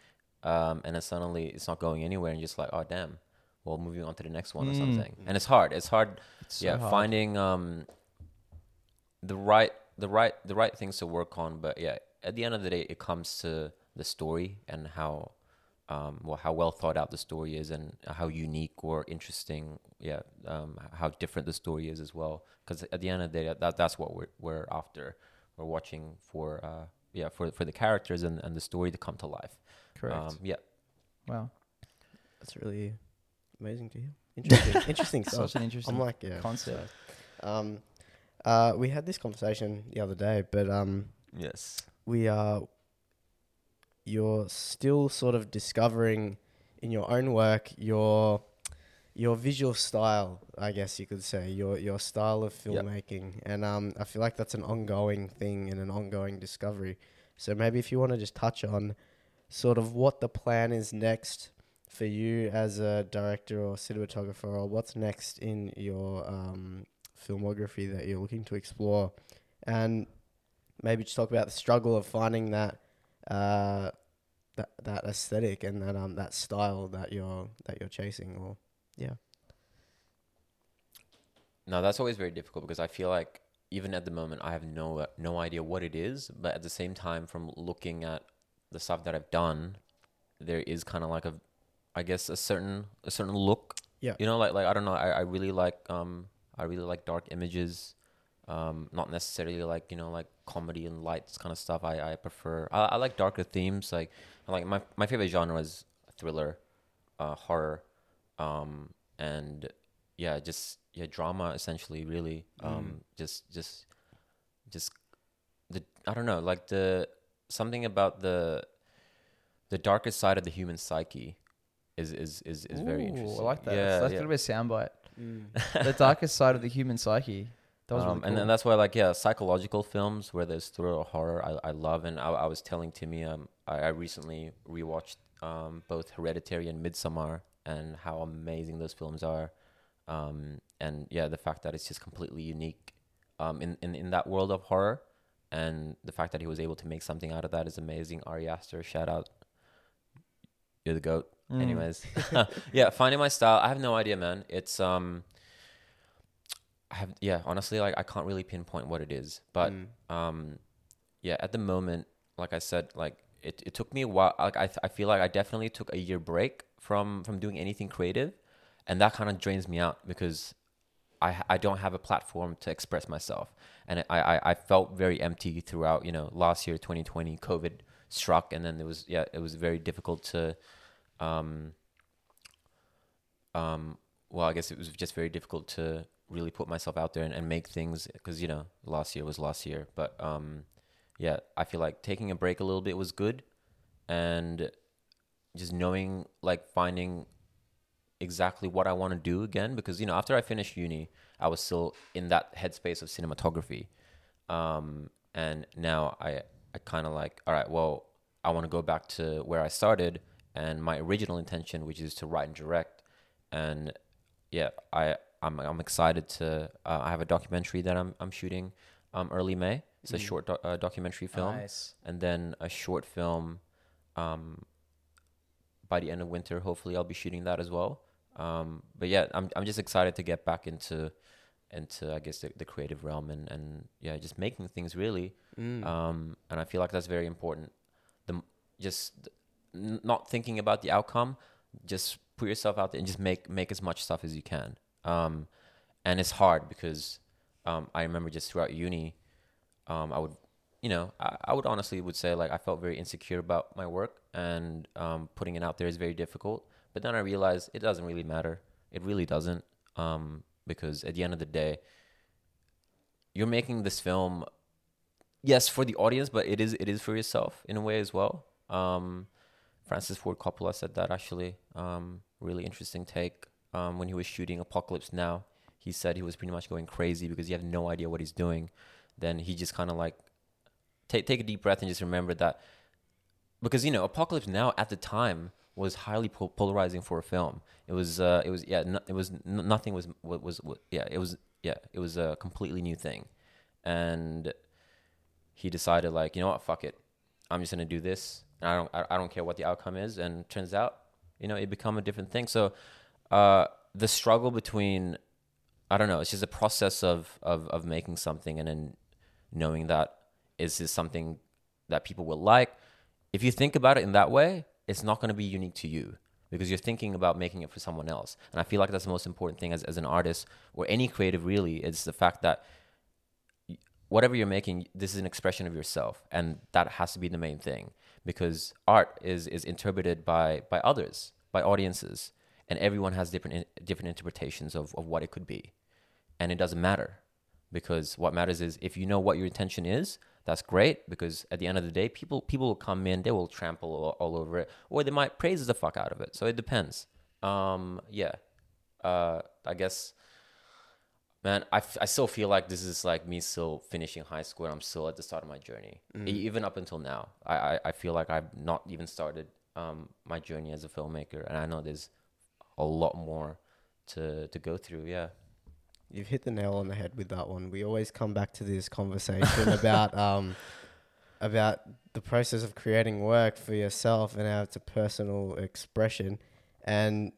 um, and then suddenly it's not going anywhere, and you're just like, oh damn. Well, moving on to the next one or Mm. something, and it's hard. It's hard It's so yeah hard. finding um the right the right the right things to work on but yeah at the end of the day it comes to the story and how um well how well thought out the story is and how unique or interesting yeah um how different the story is as well because at the end of the day that that's what we're we're after we're watching for uh yeah for for the characters and, and the story to come to life Correct. um yeah wow. That's really amazing to hear. Interesting, interesting stuff. Such an interesting I'm like, yeah. concept. Um, uh, we had this conversation the other day, but um, yes we are. You're still sort of discovering in your own work your your visual style, I guess you could say, your your style of Yep. filmmaking, and um, I feel like that's an ongoing thing and an ongoing discovery. So maybe if you want to just touch on sort of what the plan is next for you as a director or cinematographer, or what's next in your um, filmography that you're looking to explore, and maybe just talk about the struggle of finding that uh, that that aesthetic and that um that style that you're that you're chasing, or yeah. No, that's always very difficult because I feel like even at the moment I have no no idea what it is, but at the same time, from looking at the stuff that I've done, there is kind of like a, I guess a certain a certain look. Yeah. You know, like like I don't know, I, I really like um I really like dark images, um not necessarily like you know like comedy and lights kind of stuff. I I prefer I, I like darker themes. Like I like my my favorite genre is thriller, uh horror, um and yeah just yeah drama essentially really um just just just the i don't know like the something about the the darkest side of the human psyche is is is, is very interesting I like that. yeah, that's yeah. a bit of a soundbite. the darkest side of the human psyche. That was um, really and then that's why like yeah psychological films where there's thriller or horror I, I love. And I, I was telling Timmy um I, I recently rewatched um both Hereditary and Midsommar and how amazing those films are. Um and yeah the fact that it's just completely unique um in, in, in that world of horror and the fact that he was able to make something out of that is amazing. Ari Aster shout out. You're the goat. Mm. anyways. Yeah finding my style. I have no idea man. It's um I have yeah, honestly, like I can't really pinpoint what it is, but Mm. um, yeah, at the moment, like I said, like it, it took me a while. Like I, I feel like I definitely took a year break from from doing anything creative, and that kind of drains me out because I I don't have a platform to express myself, and I I, I felt very empty throughout. You know, last year, 2020, COVID struck, and then it was yeah, it was very difficult to, um, um, well, I guess it was just very difficult to really put myself out there and, and make things because you know last year was last year. But um yeah i feel like taking a break a little bit was good. And just knowing like finding exactly what i want to do again because you know after i finished uni i was still in that headspace of cinematography. Um and now i i kind of like all right well i want to go back to where i started and my original intention which is to write and direct. And yeah i i'm, I'm excited to uh, i have a documentary that i'm, I'm shooting um, early may it's a short doc- uh, documentary film Nice. and then a short film um, by the end of winter. Hopefully, I'll be shooting that as well. Um, but yeah, I'm I'm just excited to get back into into I guess the, the creative realm and and yeah, just making things really. Mm. Um, and I feel like that's very important. The just n- not thinking about the outcome, just put yourself out there and just make make as much stuff as you can. Um, and it's hard because um, I remember just throughout uni, um, I would, you know, I, I would honestly would say like I felt very insecure about my work and um, putting it out there is very difficult. But then I realized it doesn't really matter. It really doesn't um, because at the end of the day, you're making this film, yes, for the audience, but it is it is for yourself in a way as well. Um, Francis Ford Coppola said that actually. Um, really interesting take. Um, when he was shooting Apocalypse Now, he said he was pretty much going crazy because he had no idea what he's doing. Then he just kind of like take take a deep breath and just remember that because you know Apocalypse Now at the time was highly pol- polarizing for a film. It was uh, it was yeah no, it was nothing was was, was was yeah it was yeah it was a completely new thing, and he decided like you know what fuck it, I'm just gonna do this and I don't I don't care what the outcome is and turns out you know it become a different thing. So uh, the struggle between I don't know it's just a process of of of making something and then knowing that is this something that people will like. If you think about it in that way, it's not going to be unique to you because you're thinking about making it for someone else. And I feel like that's the most important thing as, as an artist or any creative, really, is the fact that whatever you're making, this is an expression of yourself. And that has to be the main thing because art is, is interpreted by, by others, by audiences. And everyone has different, different interpretations of, of what it could be. And it doesn't matter because what matters is if you know what your intention is that's great because at the end of the day people people will come in they will trample all, all over it or they might praise the fuck out of it. So it depends. Um yeah. Uh i guess man I, f- I still feel like this is like me still finishing high school i'm still at the start of my journey. E- even up until now I, I i feel like i've not even started um my journey as a filmmaker and i know there's a lot more to to go through yeah You've hit the nail on the head with that one. We always come back to this conversation about um, about the process of creating work for yourself and how it's a personal expression, and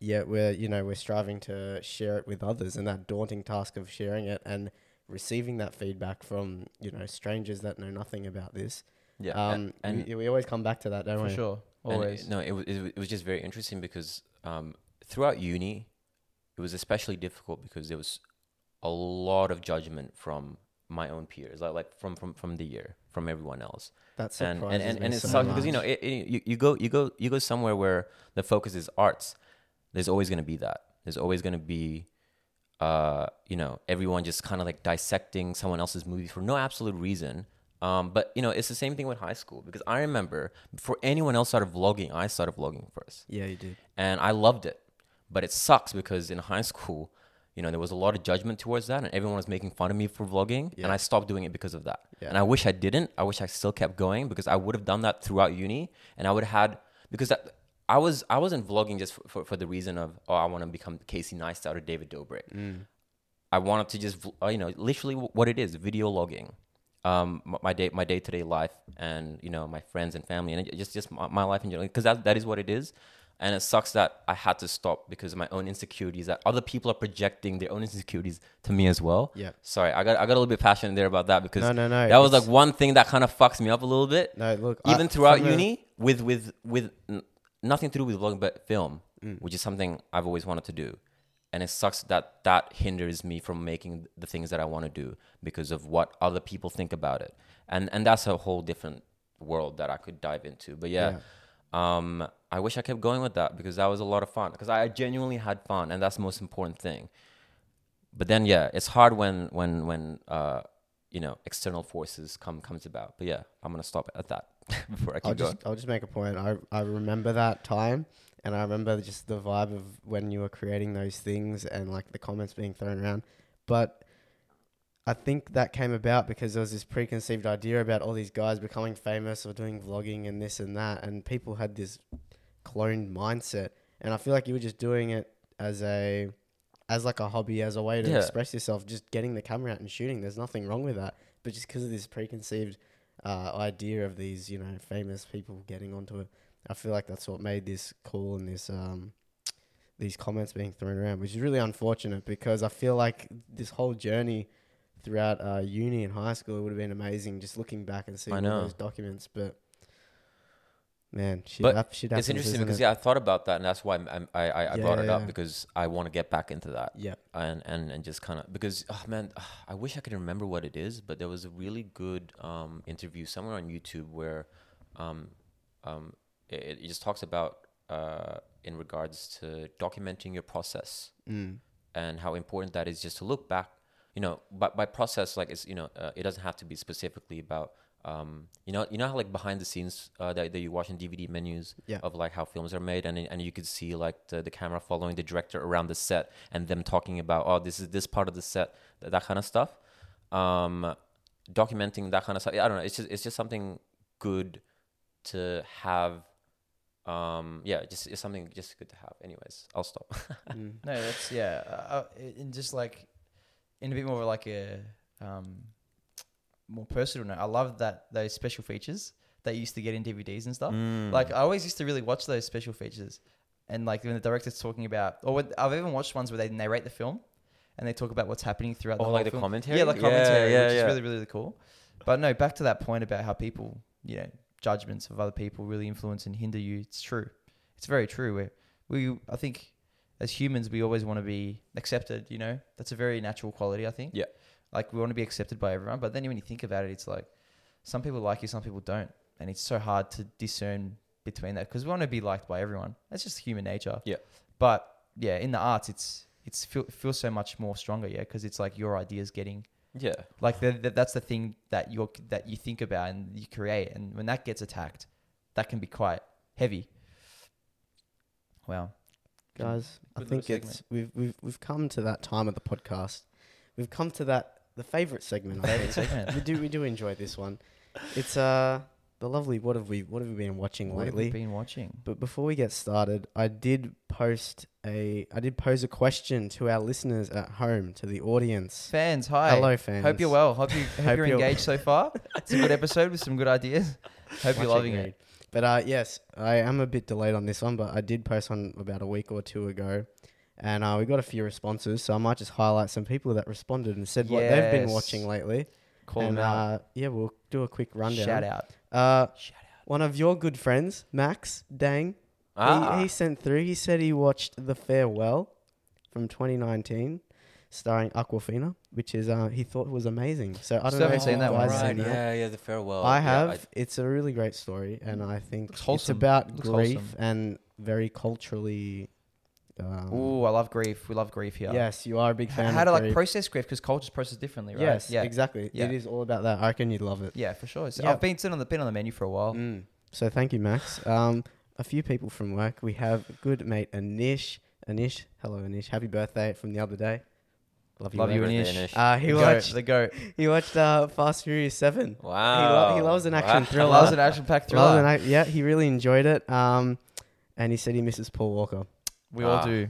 yet we're you know we're striving to share it with others, and that daunting task of sharing it and receiving that feedback from you know strangers that know nothing about this. yeah Um, and, we, we always come back to that, don't For we? sure. And it- no, it, it, it was just very interesting because um, throughout uni, it was especially difficult because there was a lot of judgment from my own peers, like, like from, from, from the year, from everyone else. That's And, and, and, and it so sucks because, you know, it, it, you, you, go, you, go, you go somewhere where the focus is arts. There's always going to be that. There's always going to be, uh, you know, everyone just kind of like dissecting someone else's movie for no absolute reason. Um, but you know, it's the same thing with high school because I remember before anyone else started vlogging, I started vlogging first yeah, you did. and I loved it. But it sucks because in high school, you know there was a lot of judgment towards that, and everyone was making fun of me for vlogging, Yeah. and I stopped doing it because of that. Yeah. And I wish I didn't. I wish I still kept going because I would have done that throughout uni, and I would have had because that, I was I wasn't vlogging just for, for, for the reason of oh I want to become Casey Neistat or David Dobrik. I wanted to just, uh, you know, literally what it is, video logging, um, my day, my day to day life, and you know, my friends and family, and just just my, my life in general, because that that is what it is. And it sucks that I had to stop because of my own insecurities. That other people are projecting their own insecurities to me as well. Yeah. Sorry, I got I got a little bit passionate there about that because No, no, no, that was like one thing that kind of fucks me up a little bit No, look. I- even throughout from a- uni with with with n- nothing to do with vlogging but film Mm. which is something i've always wanted to do and it sucks that that hinders me from making the things that i want to do because of what other people think about it. And and that's a whole different world that i could dive into but yeah, um i wish i kept going with that because that was a lot of fun because i genuinely had fun and that's the most important thing. But then yeah it's hard when when when uh you know external forces come comes about but yeah i'm gonna stop at that before i keep I'll going. I'll just make a point. I I remember that time, and I remember just the vibe of when you were creating those things and like the comments being thrown around. But I think that came about because there was this preconceived idea about all these guys becoming famous or doing vlogging and this and that, and people had this cloned mindset. And I feel like you were just doing it as a as like a hobby, as a way to Yeah. express yourself, just getting the camera out and shooting. There's nothing wrong with that. But just because of this preconceived uh, idea of these, you know, famous people getting onto it, I feel like that's what made this cool and this um these comments being thrown around, which is really unfortunate because I feel like this whole journey throughout uh, uni and high school would have been amazing. Just looking back and seeing I all those documents, but man, shit, But shit it's interesting because it? yeah, I thought about that, and that's why I'm, I I, I Yeah, brought it yeah, up yeah. because I want to get back into that yeah, and and and just kind of because oh man, I wish I could remember what it is, but there was a really good um, interview somewhere on YouTube where um, um, it, it just talks about uh, in regards to documenting your process mm. and how important that is just to look back you know by, by process like it's you know uh, it doesn't have to be specifically about um, you know you know how like behind the scenes uh, that, that you watch in dvd menus Yeah. of like how films are made and and you could see like the, the camera following the director around the set and them talking about oh this is this part of the set that, that kind of stuff um, documenting that kind of stuff i don't know it's just it's just something good to have um yeah just it's something just good to have anyways i'll stop Mm. No, that's yeah, uh, uh, and just like in a bit more of like a um, more personal note. I love that those special features that you used to get in DVDs and stuff. Mm. Like I always used to really watch those special features, and like when the director's talking about, or when, I've even watched ones where they narrate the film, and they talk about what's happening throughout the Oh, whole like the film. commentary? Yeah, like Yeah, commentary, yeah, which yeah. is really really cool. But no, back to that point about how people, you know, judgments of other people really influence and hinder you. It's true. It's very true. Where we, I think, as humans, we always want to be accepted. You know, that's a very natural quality. I think. Yeah. Like we want to be accepted by everyone, but then when you think about it, it's like some people like you, some people don't, and it's so hard to discern between that because we want to be liked by everyone. That's just human nature. Yeah. But yeah, in the arts, it's it's feel, feels so much more stronger. Yeah, because it's like your ideas getting yeah like the, the, that's the thing that you that you think about and you create, and when that gets attacked, that can be quite heavy. Wow. guys. I think it's we've we've we've come to that time of the podcast. We've come to that the favorite segment. I Favorite think. segment. we do we do enjoy this one. It's uh the lovely. What have we what have we been watching What have you lately? been watching? But before we get started, I did post a I did pose a question to our listeners at home to the audience. Fans, hi. Hello, fans. Hope you're well. Hope you hope, Hope you're you're- engaged so far. It's a good episode with some good ideas. Hope you're loving agreed. it. But uh, yes, I am a bit delayed on this one, but I did post one about a week or two ago, and uh, we got a few responses. So I might just highlight some people that responded and said what they've been watching lately. Call and them out. uh, yeah, we'll do a quick rundown. Shout out. Uh, Shout one of your good friends, Max Dang, ah he, he sent through. He said he watched The Farewell from 2019, starring Awkwafina, which is uh, he thought was amazing. So I don't Still know haven't if seen that one. guys right seen yeah yeah the farewell I Yeah, have. it's a really great story, and I think it's wholesome. about Looks grief wholesome. and very culturally. Um, Ooh, I love grief. We love grief here. Yes, you are a big fan. How of to like process grief because cultures process differently, right? Yes, Yeah. exactly. Yeah. It is all about that. I reckon you'd love it. Yeah, for sure. So Yeah. I've been sitting on the been on the menu for a while. Mm. So thank you, Max. Um, a few people from work. We have good mate Anish. Anish, hello Anish. Happy birthday from the other day. Love Love you, Anish. Anish. Uh, he The goat, watched the goat. he watched uh, Fast Furious Seven. Wow. he loves an action Wow. thriller. Loves an action-packed Loves thriller. an act- yeah, he really enjoyed it. Um, and he said he misses Paul Walker. we all Ah. do.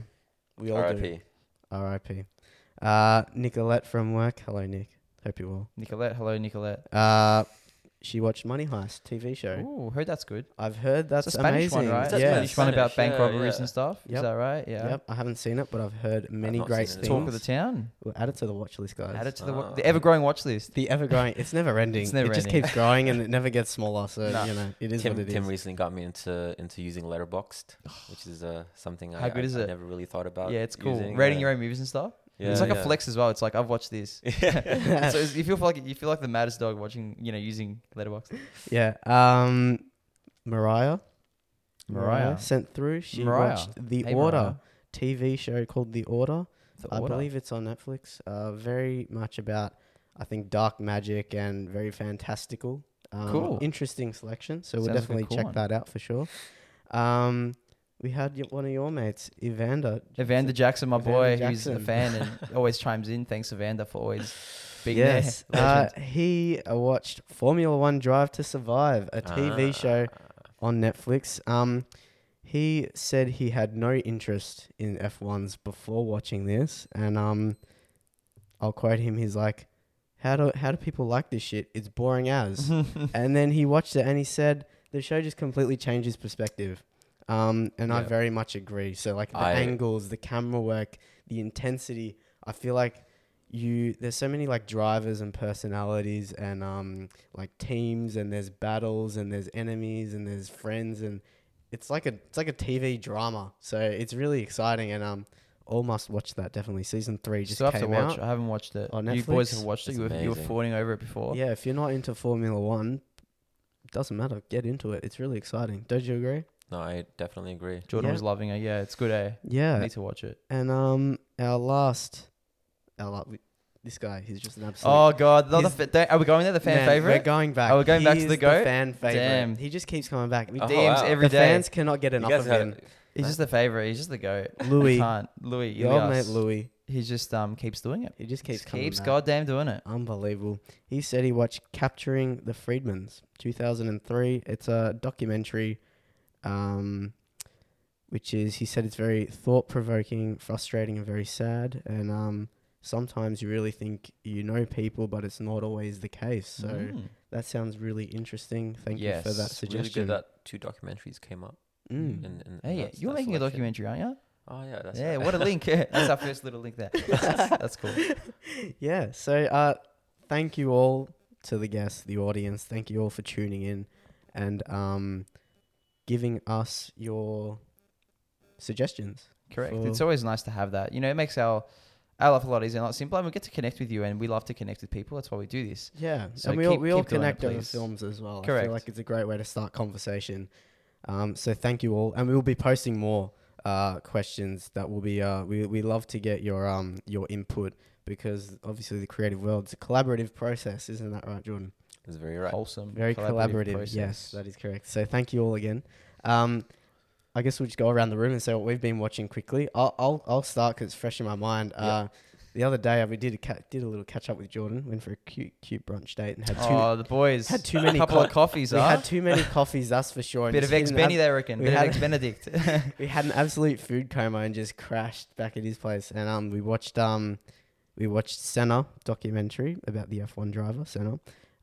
We all do. R.I.P. R.I.P. Uh, Nicolette from work. Hello, Nick. Hope you're well. Nicolette, hello, Nicolette. Uh, she watched Money Heist TV show. Ooh, heard that's good. I've heard that's It's a Spanish amazing. one, right? It's It's a a yeah. Spanish one about bank yeah, robberies yeah. and stuff. Yep. Is that right? Yeah. Yep, I haven't seen it, but I've heard many not great things. Talk of the town. We'll add it to the watch list, guys. Add it to the, wa- Ah. the ever-growing watch list. the ever growing. It's never ending. It's never ending. it just ending. keeps growing and it never gets smaller. So No. you know, it is Tim, what it is. Tim recently got me into into using Letterboxd, which is uh, something How I, good I, is I it? never really thought about. Yeah, it's cool. using, Rating your own movies and stuff. Yeah, it's like a flex as well. It's like I've watched this. Yeah. so you feel like you feel like the maddest dog watching, you know, using Letterboxd. Yeah. Um, Mariah. Mariah. sent through. She Mariah. watched The Hey, Order Mariah. TV show called The Order. The I order. believe it's on Netflix. Uh, very much about, I think, dark magic and very fantastical. Um, Cool. Interesting selection. So we'll Sounds like definitely cool check one. that out for sure. Um, we had one of your mates, Evander. Evander Jackson, my Evander boy, Jackson. who's a fan and always chimes in. Thanks, Evander, for always being yes, there. uh, he uh, watched Formula One Drive to Survive, a TV show Ah. on Netflix. Um, he said he had no interest in F1s before watching this, and um, I'll quote him. He's like, "How do how do people like this shit? It's boring as." and then he watched it and he said the show just completely changed his perspective. Um, and I very much agree. So like the I- angles, the camera work, the intensity. I feel like you there's so many like drivers and personalities and um like teams and there's battles and there's enemies and there's friends and it's like a it's like a TV drama. So it's really exciting and um all must watch that definitely. Season three just Still have to came watch. out. I haven't watched it. on You boys have watched it. You were, you were fawning over it before. Yeah, if you're not into Formula One, doesn't matter. Get into it. It's really exciting. Don't you agree? No, I definitely agree. Jordan Yeah. was loving it. Yeah, it's good. Eh? I Yeah. need to watch it. And um, our last, our la- we- this guy, he's just an absolute. Oh God, the other He's- fa- don't- are we going there? The fan Man, We're favorite. going back. Oh, we're going back to He's the goat? fan favorite. Damn. He just keeps coming back. We- Oh, DMs wow. every the day. fans cannot get enough of had- him. He's just the favorite. He's just the goat. Louis. We can't. Louis. Your old mate Ilias. Louis. He just um keeps doing it. He just keeps Just coming keeps back. goddamn doing it. Unbelievable. He said he watched Capturing the Friedmans, 2003. It's a documentary, um, which is, he said it's very thought provoking, frustrating, and very sad. And um, sometimes you really think you know people, but it's not always the case. So Mm. that sounds really interesting. Thank you for that Yes. It's really suggestion. good that two documentaries came up. Mm. In, in, Hey, in yeah, you're that making a documentary, aren't you? Oh yeah, that's yeah, right. what a link. That's our first little link there. That's, that's cool. yeah. So uh, thank you all to the guests, the audience. Thank you all for tuning in and um, giving us your suggestions. Correct. It's always nice to have that. You know, it makes our our life a lot easier a lot simpler. And we get to connect with you, and we love to connect with people. That's why we do this. Yeah, So and we all we all keep it, connect over films as well. I Correct. feel like it's a great way to start conversation. Um, so thank you all, and we will be posting more uh, questions that will be. Uh, we we love to get your um your input because obviously the creative world is a collaborative process, isn't that right, Jordan? It's very right. Wholesome. Very collaborative. process. Yes, that is correct. So thank you all again. Um, I guess we'll just go around the room and say what we've been watching quickly. I'll I'll, I'll start because it's fresh in my mind. Uh, the other day we did a ca- did a little catch up with Jordan. Went for a cute cute brunch date and had two. Oh, the boys had too A many couple co- of coffees. we huh? had too many coffees, that's for sure. Bit of just ex Benny, ab- they reckon. we Bit of had- eggs Benedict. we had an absolute food coma and just crashed back at his place. And um, we watched um, we watched Senna documentary about the F1 driver Senna,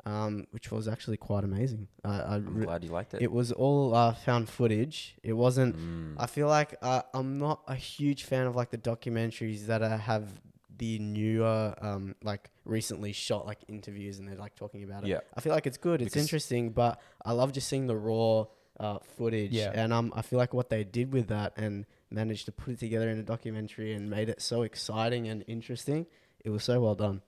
um, which was actually quite amazing. Uh, I I'm re- glad you liked it. it was all uh, found footage. It wasn't. Mm. I feel like uh, I'm not a huge fan of like the documentaries that uh, have the newer, um, like recently shot like interviews and they're like talking about it. Yeah. I feel like it's good. It's Because- interesting, but I love just seeing the raw uh, footage. Yeah. And um, I feel like what they did with that and managed to put it together in a documentary and made it so exciting and interesting. It was so well done.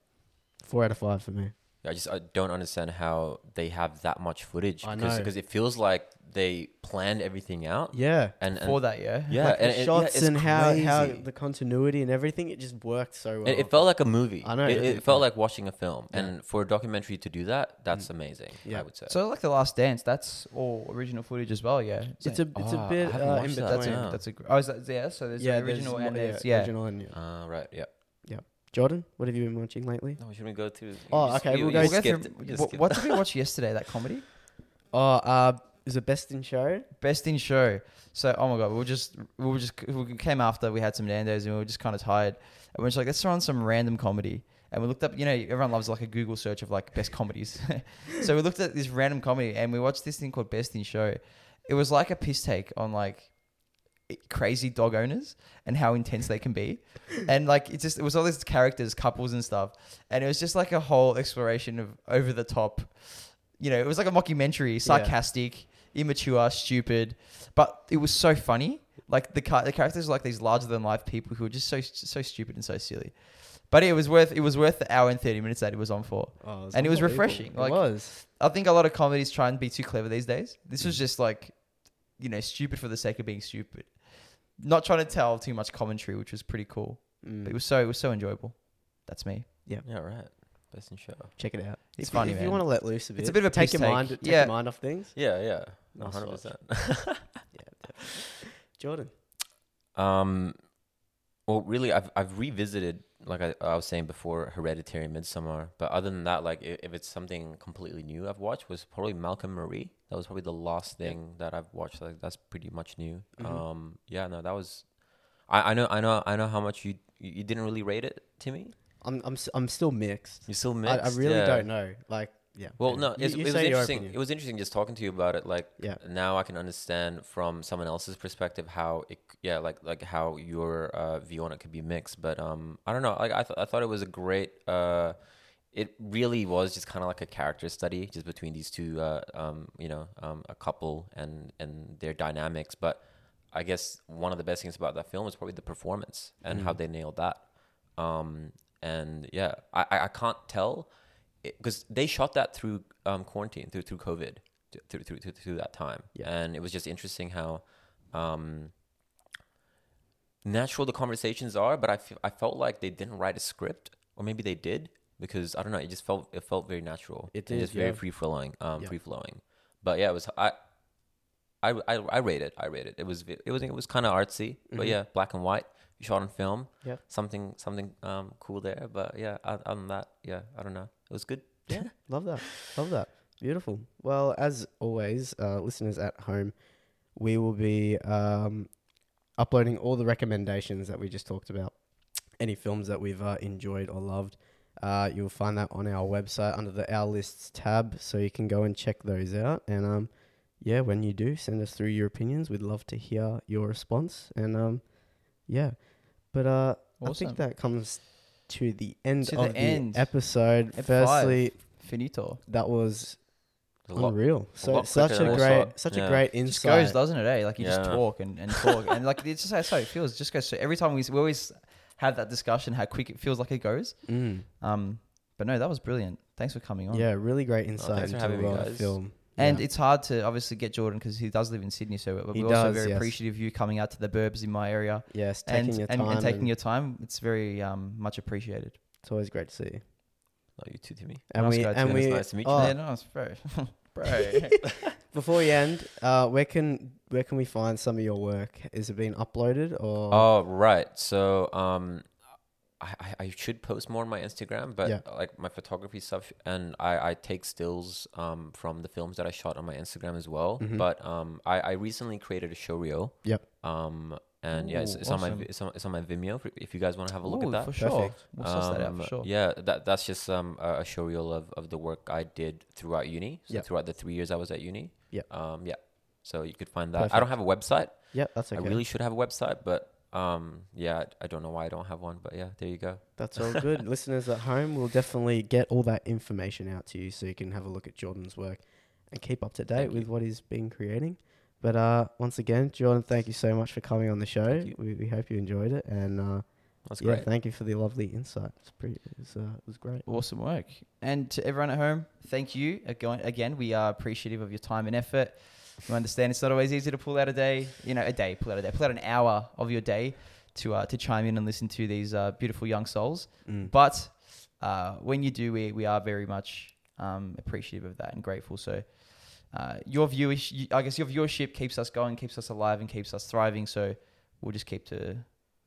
Four out of five for me. I just I don't understand how they have that much footage I because know. because it feels like they planned everything out Yeah. and, and For that, yeah. yeah like and the it- shots it's and how, how the continuity and everything, it just worked so well. It, it felt like a movie. I know, It, it it felt like watching a film, Yeah. and for a documentary to do that, that's amazing. Yeah. I would say. So like the Last Dance, that's all original footage as well, yeah. It's a it's Oh, a I bit haven't uh, in watched that, between. that's a yeah. that's a oh is that yeah. So there's yeah, the original there's and there's yeah. original and yeah. uh, right. Yeah. Jordan, what have you been watching lately? No, should we go through? Oh, just- okay, you- we'll you go We'll go through- it. We what, skipped what it. did we watch yesterday? That comedy? Oh, uh, is it Best in Show? Best in show. So, oh my god, we were just we were just we came after we had some Nando's and we were just kind of tired, and we we're just like let's throw on some random comedy. And we looked up, you know, everyone loves like a Google search of like best comedies. so we looked at this random comedy and we watched this thing called Best in Show. It was like a piss take on like crazy dog owners and how intense they can be. And like it just it was all these characters, couples and stuff. And it was just like a whole exploration of over the top. You know, it was like a mockumentary, sarcastic, immature, stupid, but it was so funny. Like the car- the characters were like these larger than life people who are just so so stupid and so silly. But it was worth it was worth the hour and thirty minutes that it was on for. Oh, And it was refreshing, It like- was. I think a lot of comedies try and be too clever these days. This Mm. was just like, you know, stupid for the sake of being stupid. Not trying to tell too much commentary, which was pretty cool. Mm. But it was so it was so enjoyable. That's me. Yeah, Yeah, right. Best in show. Check it out. It's if, funny, if man. you want to let loose a bit, It's a bit of a take piss your take. mind, take Yeah. your mind off things. Yeah, yeah, one hundred percent. Yeah. Jordan. Um, well, really, I've I've revisited like I, I was saying before, Hereditary, and Midsommar. But other than that, like i- if it's something completely new I've watched, was probably Malcolm Marie. That was probably the last thing that I've watched. Like that's pretty much new. Mhm. Um, yeah, no, that was. I, I know I know I know how much you you didn't really rate it to me. I'm I'm I'm still mixed. You're still I, mixed. I really yeah. don't know. Like, yeah. Well, no, You- it's, you it was interesting. opinion. It was interesting just talking to you about it. Like, Yeah. now I can understand from someone else's perspective how it, yeah, like like how your uh, view on it could be mixed. But um, I don't know. Like, I th- I thought it was a great. Uh, it really was just kind of like a character study, just between these two, uh, um, you know, um, a couple and and their dynamics. But I guess one of the best things about that film is probably the performance and how Mm. they nailed that. Um, and yeah, I I, I can't tell because they shot that through um, quarantine, through through COVID, through through through, through that time, Yeah. and it was just interesting how um, natural the conversations are. But I, f- I felt like they didn't write a script, or maybe they did because I don't know. It just felt it felt very natural. It did, just very yeah. free flowing, um, Yeah. free flowing. But yeah, it was I. I, I, I rate it. I rate it. It was it was it was kind of artsy, but Mhm. yeah, black and white, shot on film. Yeah. something something um cool there. But yeah, other than that, yeah, I don't know. It was good. Yeah, love that. Love that. Beautiful. Well, as always, uh, listeners at home, we will be um, uploading all the recommendations that we just talked about. Any films that we've uh, enjoyed or loved, uh, you'll find that on our website under the Our Lists tab, so you can go and check those out. And um, yeah, when you do, send us through your opinions. We'd love to hear your response. And um, yeah, but uh, I think that comes to the end To of the the, end. episode. Ep Firstly, Finito. that was A lot- unreal. So lot such a great, thought. such Yeah. a great It just insight. goes, doesn't it? Eh? Like you just talk and, and talk, and like it's just that's how it feels. It just goes. So every time we we always have that discussion, how quick it feels like it goes. Mm. Um, but no, that was brilliant. Thanks for coming on. Yeah, really great insight thanks for into the film. And Yeah. it's hard to obviously get Jordan because he does live in Sydney. So we're He also does, very yes. appreciative of you coming out to the burbs in my area yes, and, taking your and, time. and taking and your time. It's very um, much appreciated. it's always great to see you. No, you too, Timmy. And Nice we guy and too. we It's nice to meet you. oh, yeah, no, it's bro, bro. before we end, uh, where can where can we find some of your work? Is it being uploaded or? Oh right. So um, I, I I should post more on my Instagram, but Yeah. like my photography stuff, and I I take stills um from the films that I shot on my Instagram as well. Mhm. But um, I I recently created a show reel. Yep. Um. And yeah, it's, Ooh, it's on my it's on, it's on my Vimeo if, if you guys want to have a look Ooh, at that. for sure. Perfect. We'll suss that out Um, for sure. Yeah, that that's just um a, a show reel of, of the work I did throughout uni. So Yep. throughout the three years I was at uni. Yep. Um. Yeah. So you could find that. I don't have a website. yeah, that's okay. I really should have a website, but um, yeah, I- I don't know why I don't have one. But yeah, there you go. That's all good. Listeners at home, we'll definitely get all that information out to you so you can have a look at Jordan's work and keep up to date Thank with you. what he's been creating. But uh, once again, Jordan, thank you so much for coming on the show. We, we hope you enjoyed it, and uh, That's yeah, great. thank you for the lovely insight. It's pretty, it was, uh, it was great. Awesome work. And to everyone at home, thank you again. Again, we are appreciative of your time and effort. We understand it's not always easy to pull out a day, you know, a day, pull out a day, pull out an hour of your day to uh, to chime in and listen to these uh, beautiful young souls. Mm. But uh, when you do, we, we are very much um, appreciative of that and grateful. So uh, your viewership, I guess your viewership keeps us going, keeps us alive, and keeps us thriving. So we'll just keep to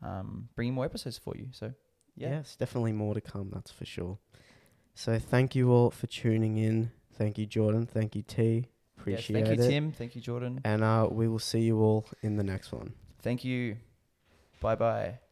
um, bringing more episodes for you. So Yeah. yes, definitely more to come. That's for sure. So thank you all for tuning in. Thank you, Jordan. Thank you, T. Appreciate Appreciate thank you, it. Tim. Thank you, Jordan. And uh, we will see you all in the next one. Thank you. Bye bye.